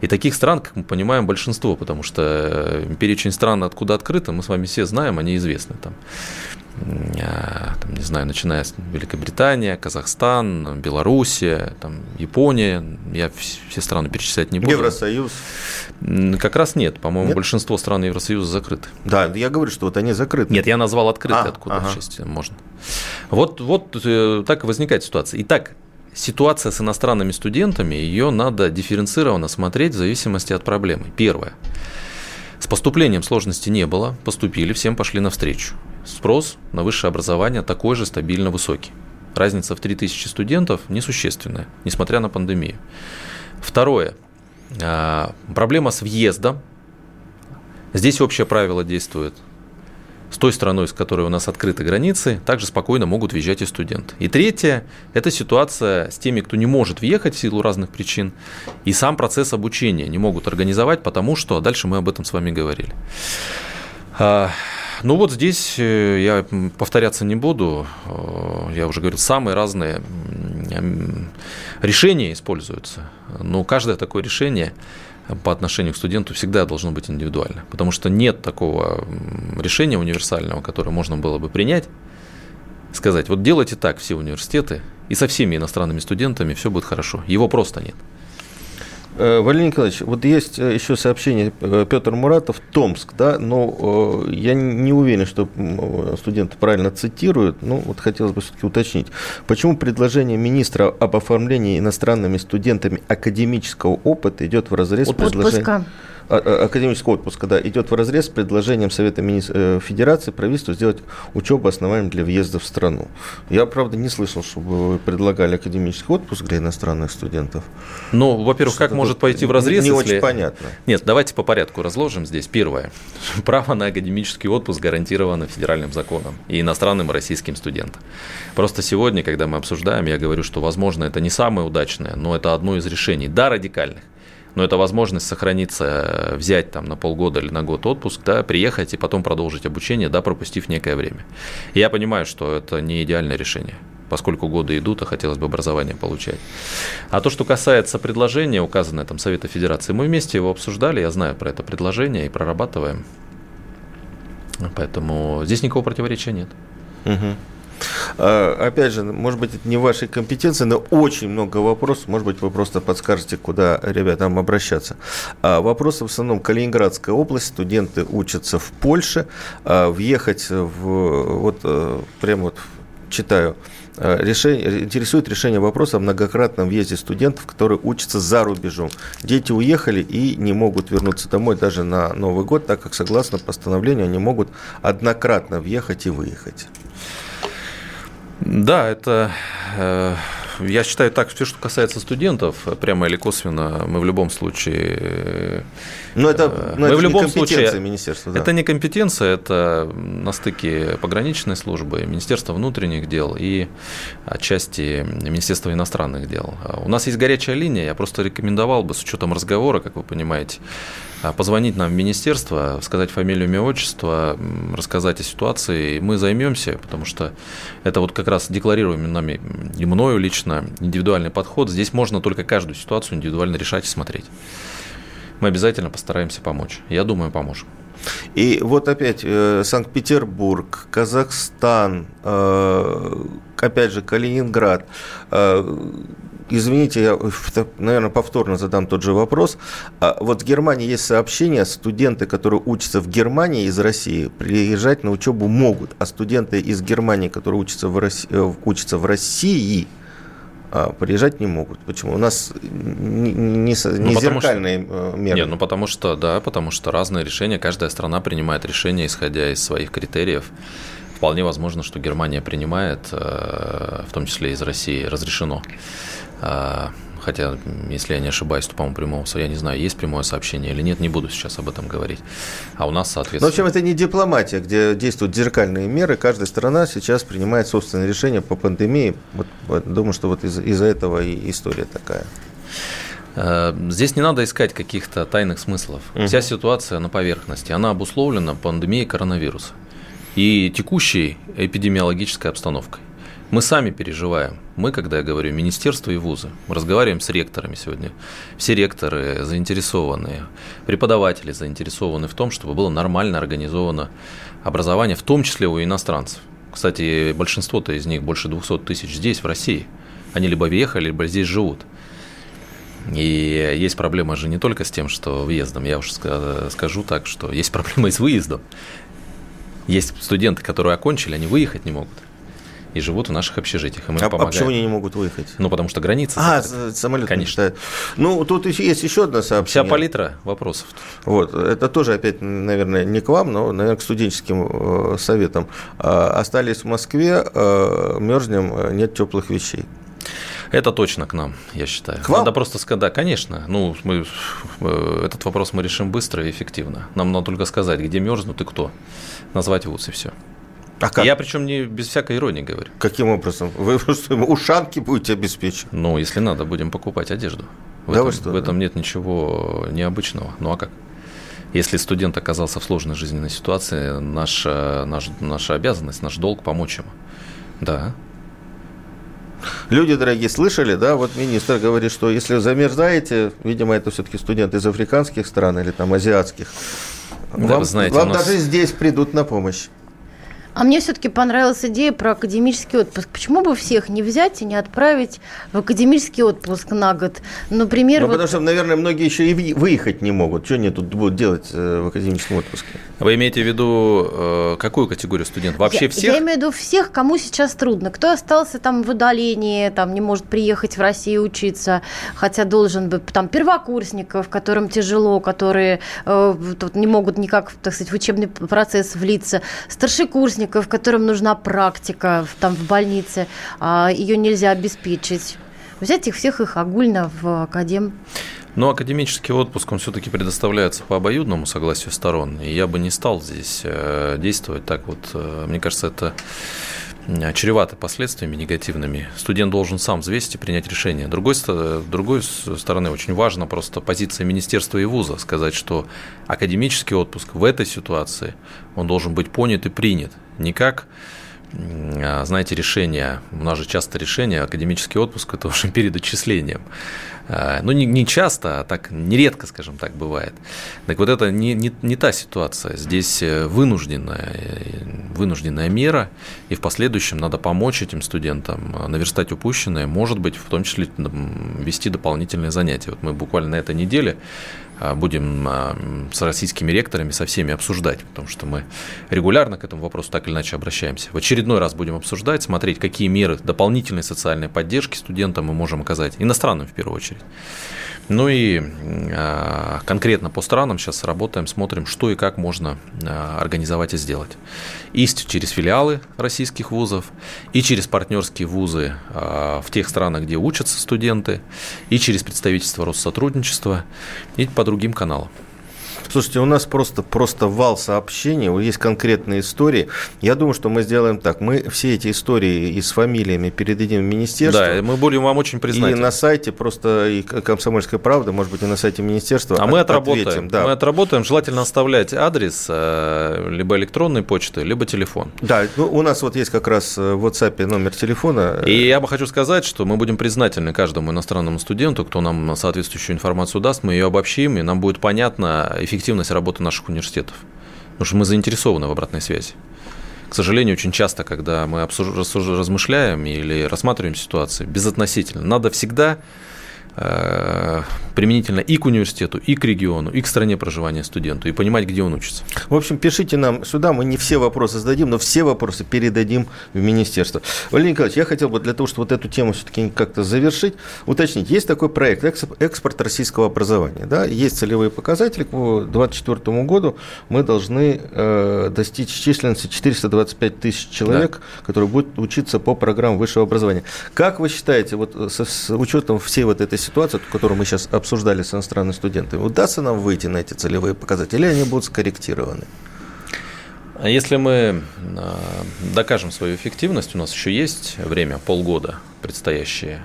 И таких стран, как мы понимаем, большинство, потому что э, перечень стран, откуда открыто, мы с вами все знаем, они известны. Там а, там, не знаю, начиная с Великобритания, Казахстан, Белоруссия, там, Япония, я все страны перечислять не буду. Евросоюз? Как раз нет, по-моему, большинство стран Евросоюза закрыты. Да, я говорю, что вот они закрыты. Нет, я назвал открытые, а, откуда ага. части можно. Вот, вот э, так и возникает ситуация. Итак, ситуация с иностранными студентами, ее надо дифференцированно смотреть в зависимости от проблемы. Первое. С поступлением сложности не было, поступили, всем пошли навстречу. Спрос на высшее образование такой же стабильно высокий. Разница в 3000 студентов несущественная, несмотря на пандемию. Второе. А, проблема с въездом. Здесь общее правило действует. Той страной, с которой у нас открыты границы, также спокойно могут въезжать и студенты. И третье – это ситуация с теми, кто не может въехать в силу разных причин, и сам процесс обучения не могут организовать, потому что, дальше мы об этом с вами говорили. А, ну вот здесь э, я повторяться не буду. Э, я уже говорил, самые разные решения используются. Но каждое такое решение по отношению к студенту всегда должно быть индивидуально. Потому что нет такого решения универсального, которое можно было бы принять, сказать, вот делайте так все университеты, и со всеми иностранными студентами все будет хорошо. Его просто нет. Э, Валерий Николаевич, вот есть э, еще сообщение э, Петр Муратов, Томск, да, но я не уверен, что студенты правильно цитируют, ну вот хотелось бы все-таки уточнить. Почему предложение министра об оформлении иностранными студентами академического опыта идет в разрез с предложением... А, а, академического отпуска, да, идет в разрез с предложением Совета министр, э, Федерации правительству сделать учебу основанием для въезда в страну. Я, правда, не слышал, чтобы вы предлагали академический отпуск для иностранных студентов. Ну, во-первых, как может пойти в разрез? Не если... очень понятно. Нет, давайте по порядку разложим здесь. Первое. <laughs> Право на академический отпуск гарантировано федеральным законом и иностранным и российским студентам. Просто сегодня, когда мы обсуждаем, я говорю, что, возможно, это не самое удачное, но это одно из решений. Да, радикальных но это возможность сохраниться, взять там на полгода или на год отпуск, да, приехать и потом продолжить обучение, да, пропустив некое время. И я понимаю, что это не идеальное решение поскольку годы идут, а хотелось бы образование получать. А то, что касается предложения, указанное там Совета Федерации, мы вместе его обсуждали, я знаю про это предложение и прорабатываем. Поэтому здесь никакого противоречия нет. Угу. А, опять же, может быть, это не вашей компетенции, но очень много вопросов. Может быть, вы просто подскажете, куда ребятам обращаться. А, вопросы в основном Калининградская область. Студенты учатся в Польше. А, въехать в... Вот э, прямо вот читаю решение, интересует решение вопроса о многократном въезде студентов, которые учатся за рубежом. Дети уехали и не могут вернуться домой даже на Новый год, так как согласно постановлению они могут однократно въехать и выехать. Да, это э, я считаю так, все, что касается студентов, прямо или косвенно, мы в любом случае. Но это, э, но мы это в любом не компетенция случае, министерства. Да. Это не компетенция, это на стыке пограничной службы, Министерства внутренних дел и отчасти Министерства иностранных дел. У нас есть горячая линия, я просто рекомендовал бы с учетом разговора, как вы понимаете, а, позвонить нам в министерство, сказать фамилию, имя, отчество, рассказать о ситуации, и мы займемся, потому что это вот как раз декларируемый нами и мною лично индивидуальный подход. Здесь можно только каждую ситуацию индивидуально решать и смотреть. Мы обязательно постараемся помочь. Я думаю, поможем. И вот опять э, Санкт-Петербург, Казахстан, э, опять же Калининград. Э, извините, я, наверное, повторно задам тот же вопрос. А вот в Германии есть сообщение, студенты, которые учатся в Германии из России, приезжать на учебу могут, а студенты из Германии, которые учатся в России, э, учатся в России а приезжать не могут. Почему? У нас не, не, не ну, зеркальные что, э, меры. Нет, ну потому что, да, потому что разные решения, каждая страна принимает решения, исходя из своих критериев. Вполне возможно, что Германия принимает, э, в том числе из России, разрешено. Э, хотя, если я не ошибаюсь, то, по-моему, прямого, я не знаю, есть прямое сообщение или нет, не буду сейчас об этом говорить. А у нас, соответственно... Но, в общем, это не дипломатия, где действуют зеркальные меры. Каждая страна сейчас принимает собственное решение по пандемии. Вот, вот думаю, что вот из- из-за этого и история такая. Э, здесь не надо искать каких-то тайных смыслов. Угу. Вся ситуация на поверхности. Она обусловлена пандемией коронавируса и текущей эпидемиологической обстановкой. Мы сами переживаем. Мы, когда я говорю министерство и вузы, мы разговариваем с ректорами сегодня. Все ректоры заинтересованы, преподаватели заинтересованы в том, чтобы было нормально организовано образование, в том числе у иностранцев. Кстати, большинство-то из них, больше 200 тысяч здесь, в России. Они либо въехали, либо здесь живут. И есть проблема же не только с тем, что въездом. Я уж скажу так, что есть проблема и с выездом. Есть студенты, которые окончили, они выехать не могут и живут в наших общежитиях. И мы а, а почему они не могут выехать? Ну, потому что граница. А, закрыта. самолет. Конечно. Летает. Ну, тут есть еще одно сообщение. Вся палитра вопросов. Вот, это тоже опять, наверное, не к вам, но, наверное, к студенческим э, советам. Э, остались в Москве, э, мерзнем, нет теплых вещей. Это точно к нам, я считаю. К вам? Надо просто сказать, да, конечно. Ну, мы, э, этот вопрос мы решим быстро и эффективно. Нам надо только сказать, где мерзнут и кто. Назвать вуз и все. А как? Я причем не без всякой иронии говорю. Каким образом? Вы <laughs> просто ушанки будете обеспечивать? Ну, если надо, будем покупать одежду. В, да этом, что, в этом нет ничего необычного. Ну а как? Если студент оказался в сложной жизненной ситуации, наша, наша, наша обязанность, наш долг помочь ему. Да. Люди, дорогие, слышали, да, вот министр говорит, что если замерзаете, видимо, это все-таки студенты из африканских стран или там азиатских, да, вам, знаете, вам нас... даже здесь придут на помощь. А мне все-таки понравилась идея про академический отпуск. Почему бы всех не взять и не отправить в академический отпуск на год? Например, ну, вот... потому что, наверное, многие еще и выехать не могут. Что они тут будут делать э, в академическом отпуске? Вы имеете в виду э, какую категорию студентов? Вообще я, всех? Я имею в виду всех, кому сейчас трудно. Кто остался там в удалении, там не может приехать в Россию учиться, хотя должен бы, там первокурсников, которым тяжело, которые э, тут не могут никак, так сказать, в учебный процесс влиться, старшекурсников, сверстников, которым нужна практика там в больнице, а ее нельзя обеспечить. Взять их всех их огульно в академ. Но академический отпуск, он все-таки предоставляется по обоюдному согласию сторон. И я бы не стал здесь э, действовать так вот. Э, мне кажется, это чревато последствиями негативными. Студент должен сам взвесить и принять решение. Другой, с другой стороны, очень важна просто позиция министерства и вуза, сказать, что академический отпуск в этой ситуации, он должен быть понят и принят. Не как а, знаете, решение, у нас же часто решение, академический отпуск – это уже <laughs> перед отчислением. А, ну, не, не часто, а так нередко, скажем так, бывает. Так вот это не, не, не та ситуация. Здесь э, вынужденная, э, вынужденная мера, и в последующем надо помочь этим студентам наверстать упущенное, может быть, в том числе вести дополнительные занятия. Вот мы буквально на этой неделе а, будем а, с российскими ректорами, со всеми обсуждать, потому что мы регулярно к этому вопросу так или иначе обращаемся. В очередной раз будем обсуждать, смотреть, какие меры дополнительной социальной поддержки студентам мы можем оказать, иностранным в первую очередь. Ну и а, конкретно по странам сейчас работаем, смотрим, что и как можно организовать и сделать. И через филиалы российских вузов, и через партнерские вузы в тех странах, где учатся студенты, и через представительство Россотрудничества, и под другим каналам. Слушайте, у нас просто, просто вал сообщений, есть конкретные истории. Я думаю, что мы сделаем так. Мы все эти истории и с фамилиями передадим в министерство. Да, мы будем вам очень признательны. И на сайте просто и «Комсомольская правда», может быть, и на сайте министерства А от, мы отработаем. Ответим, да. Мы отработаем. Желательно оставлять адрес, э, либо электронной почты, либо телефон. Да, ну, у нас вот есть как раз в WhatsApp номер телефона. И я бы хочу сказать, что мы будем признательны каждому иностранному студенту, кто нам соответствующую информацию даст, мы ее обобщим, и нам будет понятно эффективно эффективность работы наших университетов. Потому что мы заинтересованы в обратной связи. К сожалению, очень часто, когда мы размышляем или рассматриваем ситуации, безотносительно, надо всегда применительно и к университету, и к региону, и к стране проживания студенту, и понимать, где он учится. В общем, пишите нам сюда, мы не все вопросы зададим, но все вопросы передадим в министерство. Валерий Николаевич, я хотел бы для того, чтобы вот эту тему все-таки как-то завершить, уточнить. Есть такой проект «Экспорт российского образования». Да? Есть целевые показатели. К 2024 году мы должны э, достичь численности 425 тысяч человек, да. которые будут учиться по программам высшего образования. Как вы считаете, вот с, с учетом всей вот этой ситуацию, которую мы сейчас обсуждали с иностранными студентами, удастся нам выйти на эти целевые показатели, или они будут скорректированы? А если мы а, докажем свою эффективность, у нас еще есть время, полгода предстоящее,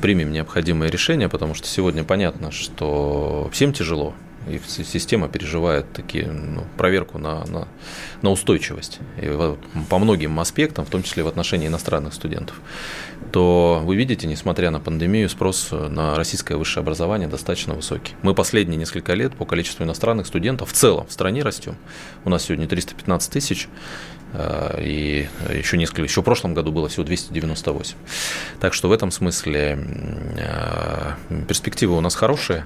примем необходимые решения, потому что сегодня понятно, что всем тяжело, и система переживает такие ну, проверку на, на, на устойчивость и по многим аспектам, в том числе в отношении иностранных студентов, то вы видите, несмотря на пандемию, спрос на российское высшее образование достаточно высокий. Мы последние несколько лет по количеству иностранных студентов в целом в стране растем. У нас сегодня 315 тысяч, и еще несколько, еще в прошлом году было всего 298. Так что в этом смысле э, перспективы у нас хорошие,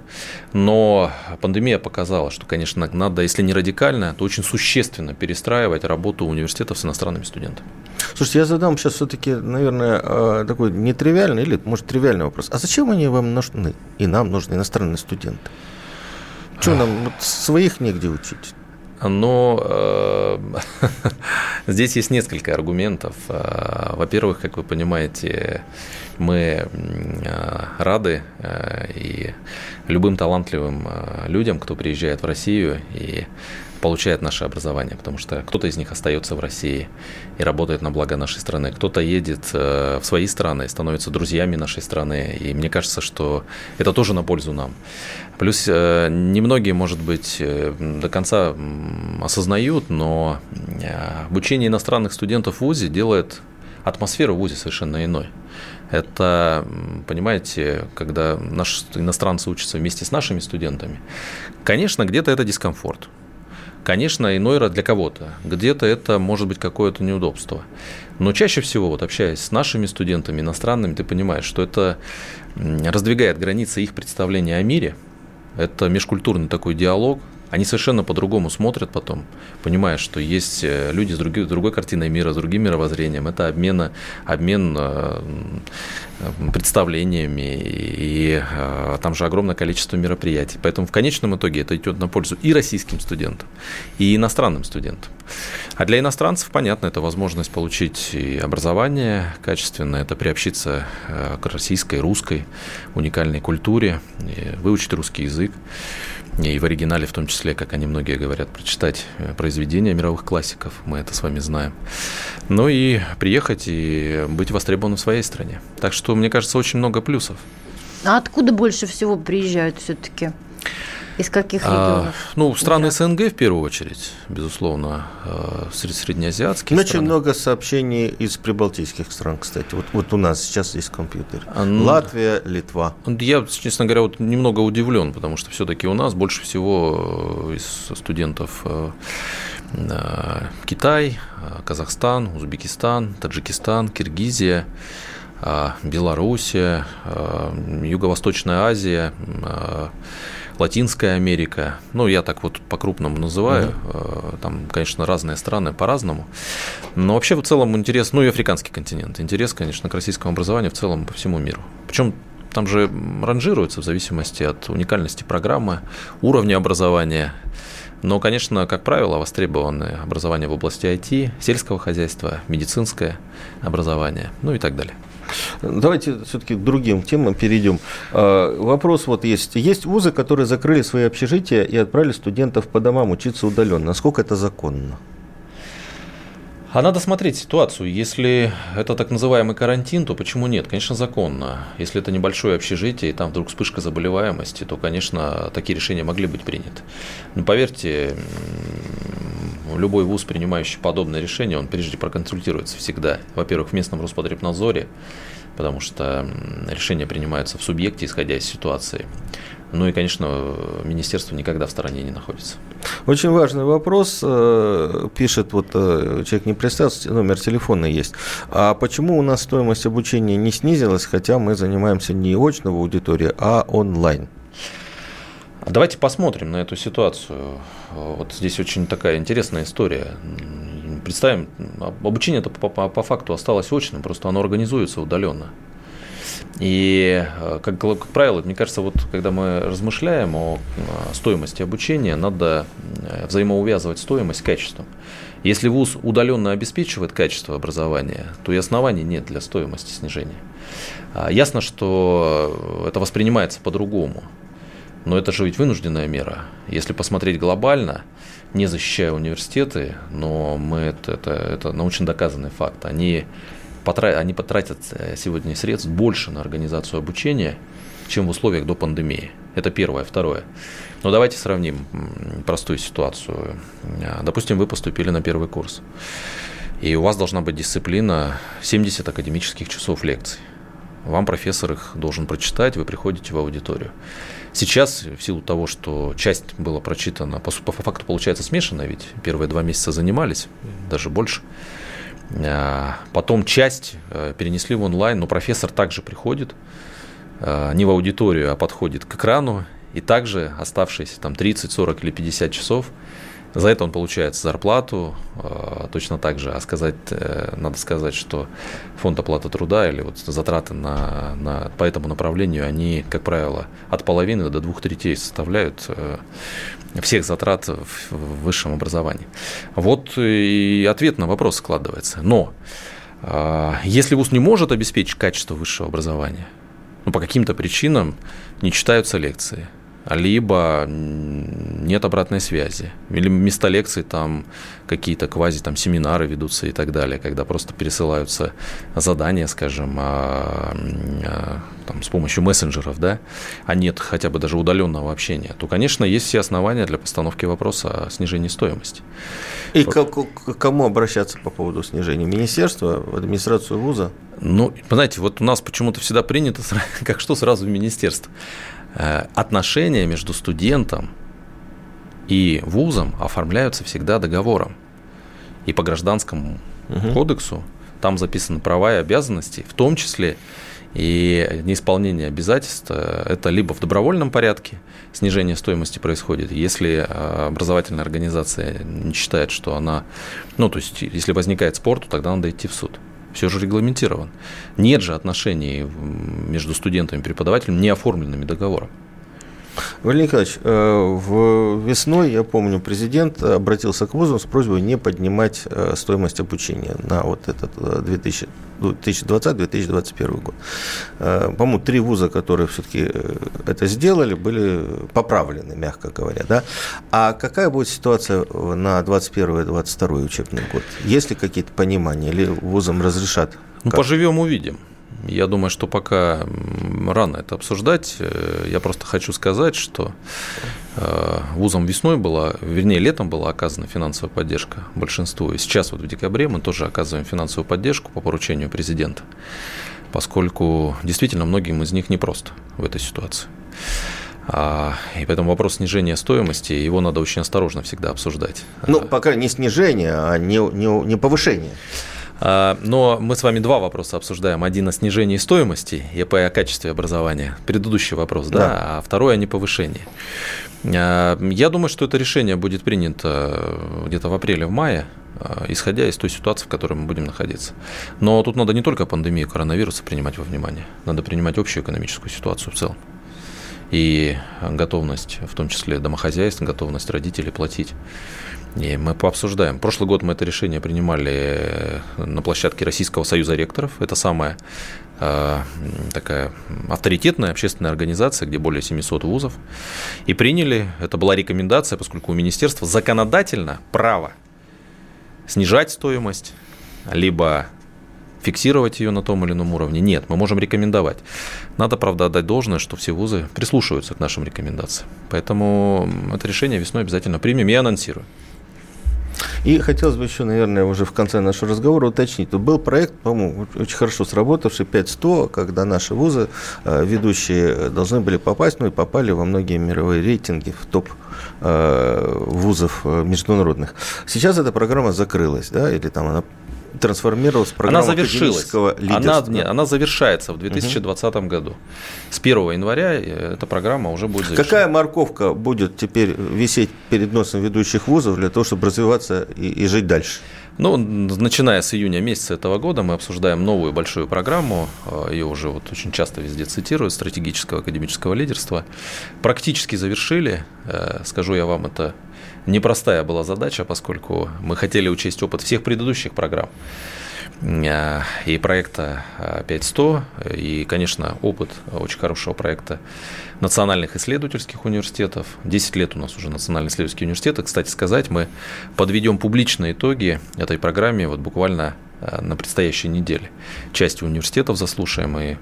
но пандемия показала, что, конечно, надо, если не радикально, то очень существенно перестраивать работу университетов с иностранными студентами. Слушайте, я задам сейчас все-таки, наверное, э, такой нетривиальный или, может, тривиальный вопрос. А зачем они вам нужны? И нам нужны иностранные студенты? Что нам вот своих негде учить? Но э, <laughs> здесь есть несколько аргументов. Э, во-первых, как вы понимаете, мы э, рады э, и любым талантливым людям, кто приезжает в Россию и получает наше образование, потому что кто-то из них остается в России и работает на благо нашей страны, кто-то едет в свои страны становится друзьями нашей страны, и мне кажется, что это тоже на пользу нам. Плюс немногие, может быть, до конца осознают, но обучение иностранных студентов в ВУЗе делает атмосферу в ВУЗе совершенно иной. Это, понимаете, когда наши иностранцы учатся вместе с нашими студентами, конечно, где-то это дискомфорт. Конечно, иной раз для кого-то. Где-то это может быть какое-то неудобство. Но чаще всего, вот общаясь с нашими студентами иностранными, ты понимаешь, что это раздвигает границы их представления о мире. Это межкультурный такой диалог, они совершенно по-другому смотрят потом, понимая, что есть э, люди с другой, другой картиной мира, с другим мировоззрением. Это обмен, обмен э, представлениями, и э, там же огромное количество мероприятий. Поэтому в конечном итоге это идет на пользу и российским студентам, и иностранным студентам. А для иностранцев, понятно, это возможность получить и образование качественное, это приобщиться к российской, русской уникальной культуре, выучить русский язык и в оригинале в том числе, как они многие говорят, прочитать э, произведения мировых классиков, мы это с вами знаем. Ну и приехать и быть востребованным в своей стране. Так что, мне кажется, очень много плюсов. А откуда больше всего приезжают все-таки? Из каких а, регионов? А, ну, страны СНГ в первую очередь, безусловно, а, среднеазиатские Очень страны. много сообщений из прибалтийских стран, кстати. Вот, вот у нас сейчас есть компьютер. А, ну, Латвия, Литва. Я, честно говоря, вот немного удивлен, потому что все-таки у нас больше всего э, из студентов э, Китай, Казахстан, Узбекистан, Таджикистан, Киргизия. Белоруссия, Юго-Восточная Азия, Латинская Америка. Ну, я так вот по-крупному называю. Угу. Там, конечно, разные страны по-разному. Но вообще в целом интерес, ну и африканский континент. Интерес, конечно, к российскому образованию в целом по всему миру. Причем там же ранжируется в зависимости от уникальности программы, уровня образования. Но, конечно, как правило, востребованы образование в области IT, сельского хозяйства, медицинское образование, ну и так далее. Давайте все-таки к другим темам перейдем. А, вопрос вот есть. Есть вузы, которые закрыли свои общежития и отправили студентов по домам учиться удаленно. Насколько это законно? А надо смотреть ситуацию. Если это так называемый карантин, то почему нет? Конечно, законно. Если это небольшое общежитие, и там вдруг вспышка заболеваемости, то, конечно, такие решения могли быть приняты. Но поверьте, любой вуз, принимающий подобное решение, он прежде проконсультируется всегда. Во-первых, в местном Роспотребнадзоре, потому что решения принимаются в субъекте, исходя из ситуации. Ну и, конечно, министерство никогда в стороне не находится. Очень важный вопрос. Э, пишет, вот э, человек не представился, номер телефона есть. А почему у нас стоимость обучения не снизилась, хотя мы занимаемся не очно в аудитории, а онлайн? Давайте посмотрим на эту ситуацию. Вот здесь очень такая интересная история. Представим, обучение это по, по, по факту осталось очным, просто оно организуется удаленно. И, э, как, как правило, мне кажется, вот когда мы размышляем о стоимости обучения, надо э, взаимоувязывать стоимость с качеством. Если ВУЗ удаленно обеспечивает качество образования, то и оснований нет для стоимости снижения. А, ясно, что это воспринимается по-другому. Но это же ведь вынужденная мера. Если посмотреть глобально, не защищая университеты, но мы это, это, это научно доказанный факт. Они, потратят, они потратят э, сегодня средств больше на организацию обучения, чем в условиях до пандемии. Это первое. Второе. Но давайте сравним простую ситуацию. Допустим, вы поступили на первый курс, и у вас должна быть дисциплина 70 академических часов лекций. Вам профессор их должен прочитать, вы приходите в аудиторию. Сейчас, в силу того, что часть была прочитана, по, по факту получается смешанная, ведь первые два месяца занимались, даже больше. А, потом часть э, перенесли в онлайн, но профессор также приходит, э, не в аудиторию, а подходит к экрану, и также оставшиеся там 30, 40 или 50 часов За это он получает зарплату э, точно так же. А сказать, э, надо сказать, что фонд оплаты труда или вот затраты на, на, по этому направлению, они, как правило, от половины до двух третей составляют э, всех затрат в, высшем образовании. Вот и ответ на вопрос складывается. Но если ВУЗ не может обеспечить качество высшего образования, ну, по каким-то причинам не читаются лекции – либо нет обратной связи. Или вместо лекций там какие-то квази там семинары ведутся и так далее, когда просто пересылаются задания, скажем, а, а, там, с помощью мессенджеров, да, а нет хотя бы даже удаленного общения, то, конечно, есть все основания для постановки вопроса о снижении стоимости. И к, к кому обращаться по поводу снижения? Министерство, в администрацию вуза? Ну, знаете, вот у нас почему-то всегда принято, <laughs> как что сразу в министерство. Э, отношения между студентом и вузом оформляются всегда договором. И по гражданскому угу. кодексу там записаны права и обязанности, в том числе и неисполнение обязательств э, – это либо в добровольном порядке снижение стоимости происходит, если э, образовательная организация не считает, что она, ну, то есть, если возникает спор, то тогда надо идти в суд все же регламентирован. Нет же отношений между студентами и преподавателем не оформленными договором. Валерий Николаевич, э, в весной, я помню, президент обратился к вузам с просьбой не поднимать э, стоимость обучения на вот этот 2020-2021 ну, год. Э, по-моему, три вуза, которые все-таки это сделали, были поправлены, мягко говоря. Да? А какая будет ситуация на 2021-2022 учебный год? Есть ли какие-то понимания или вузам разрешат? Ну, поживем, увидим. Я думаю, что пока рано это обсуждать. Э, я просто хочу сказать, что э, вузом весной была, вернее, летом была оказана финансовая поддержка большинству. И сейчас вот в декабре мы тоже оказываем финансовую поддержку по поручению президента, поскольку действительно многим из них непросто в этой ситуации. А, и поэтому вопрос снижения стоимости, его надо очень осторожно всегда обсуждать. Ну, пока не снижение, а не, не, не повышение. А, но мы с вами два вопроса обсуждаем. Один о снижении стоимости и о качестве образования. Предыдущий вопрос, да, да. а второй о неповышении. А, я думаю, что это решение будет принято где-то в апреле, в мае а, исходя из той ситуации, в которой мы будем находиться. Но тут надо не только пандемию коронавируса принимать во внимание, надо принимать общую экономическую ситуацию в целом. И готовность, в том числе домохозяйств, готовность родителей платить и мы пообсуждаем. Прошлый год мы это решение принимали э, на площадке Российского союза ректоров. Это самая э, такая авторитетная общественная организация, где более 700 вузов. И приняли, это была рекомендация, поскольку у министерства законодательно право снижать стоимость, либо фиксировать ее на том или ином уровне. Нет, мы можем рекомендовать. Надо, правда, отдать должное, что все вузы прислушиваются к нашим рекомендациям. Поэтому это решение весной обязательно примем и анонсируем. И хотелось бы еще, наверное, уже в конце нашего разговора уточнить. Тут был проект, по-моему, очень хорошо сработавший, 5.100, когда наши вузы, э, ведущие, должны были попасть, ну и попали во многие мировые рейтинги в топ э, вузов э, международных. Сейчас эта программа закрылась, да, или там она трансформировалась в программу она завершилась. Она, нет, она завершается в 2020 угу. году. С 1 января э, эта программа уже будет завершена. Какая морковка будет теперь висеть перед носом ведущих вузов для того, чтобы развиваться и, и жить дальше? Ну, начиная с июня месяца этого года мы обсуждаем новую большую программу, э, ее уже вот очень часто везде цитируют, стратегического академического лидерства. Практически завершили, э, скажу я вам, это непростая была задача, поскольку мы хотели учесть опыт всех предыдущих программ а, и проекта 5100, и, конечно, опыт очень хорошего проекта национальных исследовательских университетов. 10 лет у нас уже национальные исследовательские университеты. Кстати сказать, мы подведем публичные итоги этой программе вот буквально а, на предстоящей неделе. Часть университетов заслушаем и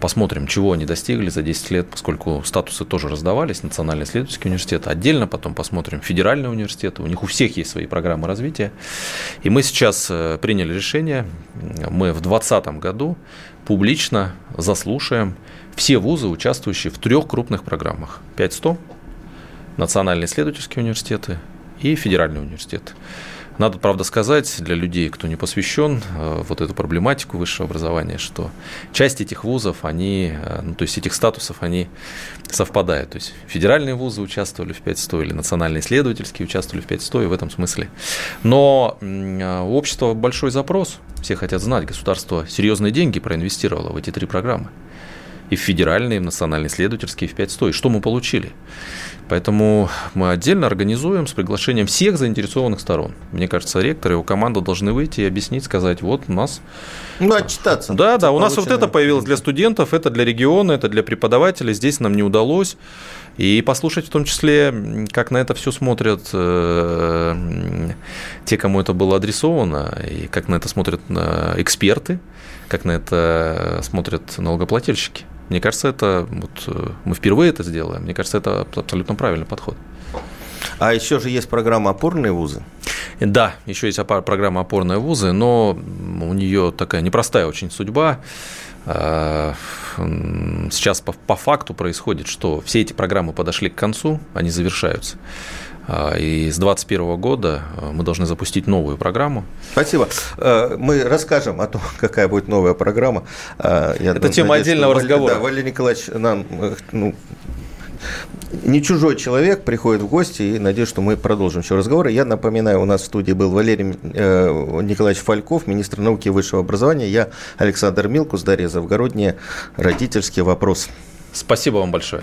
посмотрим, чего они достигли за 10 лет, поскольку статусы тоже раздавались, Национальный исследовательский университет. Отдельно потом посмотрим федеральные университеты, у них у всех есть свои программы развития. И мы сейчас э, приняли решение, мы в 2020 году публично заслушаем все вузы, участвующие в трех крупных программах. 5100, Национальные исследовательские университеты и федеральные университеты. Надо, правда, сказать для людей, кто не посвящен э, вот эту проблематику высшего образования, что часть этих вузов, они, э, ну, то есть этих статусов, они совпадают. То есть федеральные вузы участвовали в 500 или национальные исследовательские участвовали в 500 и в этом смысле. Но у общества большой запрос, все хотят знать, государство серьезные деньги проинвестировало в эти три программы и в федеральные, и в национальные исследовательские, и в 500. И что мы получили? Поэтому мы отдельно организуем с приглашением всех заинтересованных сторон. Мне кажется, ректор и его команда должны выйти и объяснить, сказать, вот у нас... Ну, отчитаться. Да, да, у нас вот это появилось для студентов, это для региона, это для преподавателей, здесь нам не удалось. И послушать в том числе, как на это все смотрят э, те, кому это было адресовано, и как на это смотрят э, эксперты, как на это смотрят налогоплательщики. Мне кажется, это вот э, мы впервые это сделаем. Мне кажется, это абсолютно правильный подход. А еще же есть программа «Опорные вузы». Да, еще есть программа «Опорные вузы», но у нее такая непростая очень судьба. А, сейчас по, по факту происходит, что все эти программы подошли к концу, они завершаются. А, и с 2021 года а, мы должны запустить новую программу. Спасибо. Э, мы расскажем о том, <laughs> какая будет новая программа. Я Это думаю, тема отдельного Валерий, разговора. Да, Валерий Николаевич нам э, ну, не чужой человек приходит в гости, и надеюсь, что мы продолжим еще разговор. Я напоминаю, у нас в студии был Валерий э, Николаевич Фальков, министр науки и высшего образования. Я Александр Милкус, Дарья Завгородняя. Родительский вопрос. Спасибо вам большое.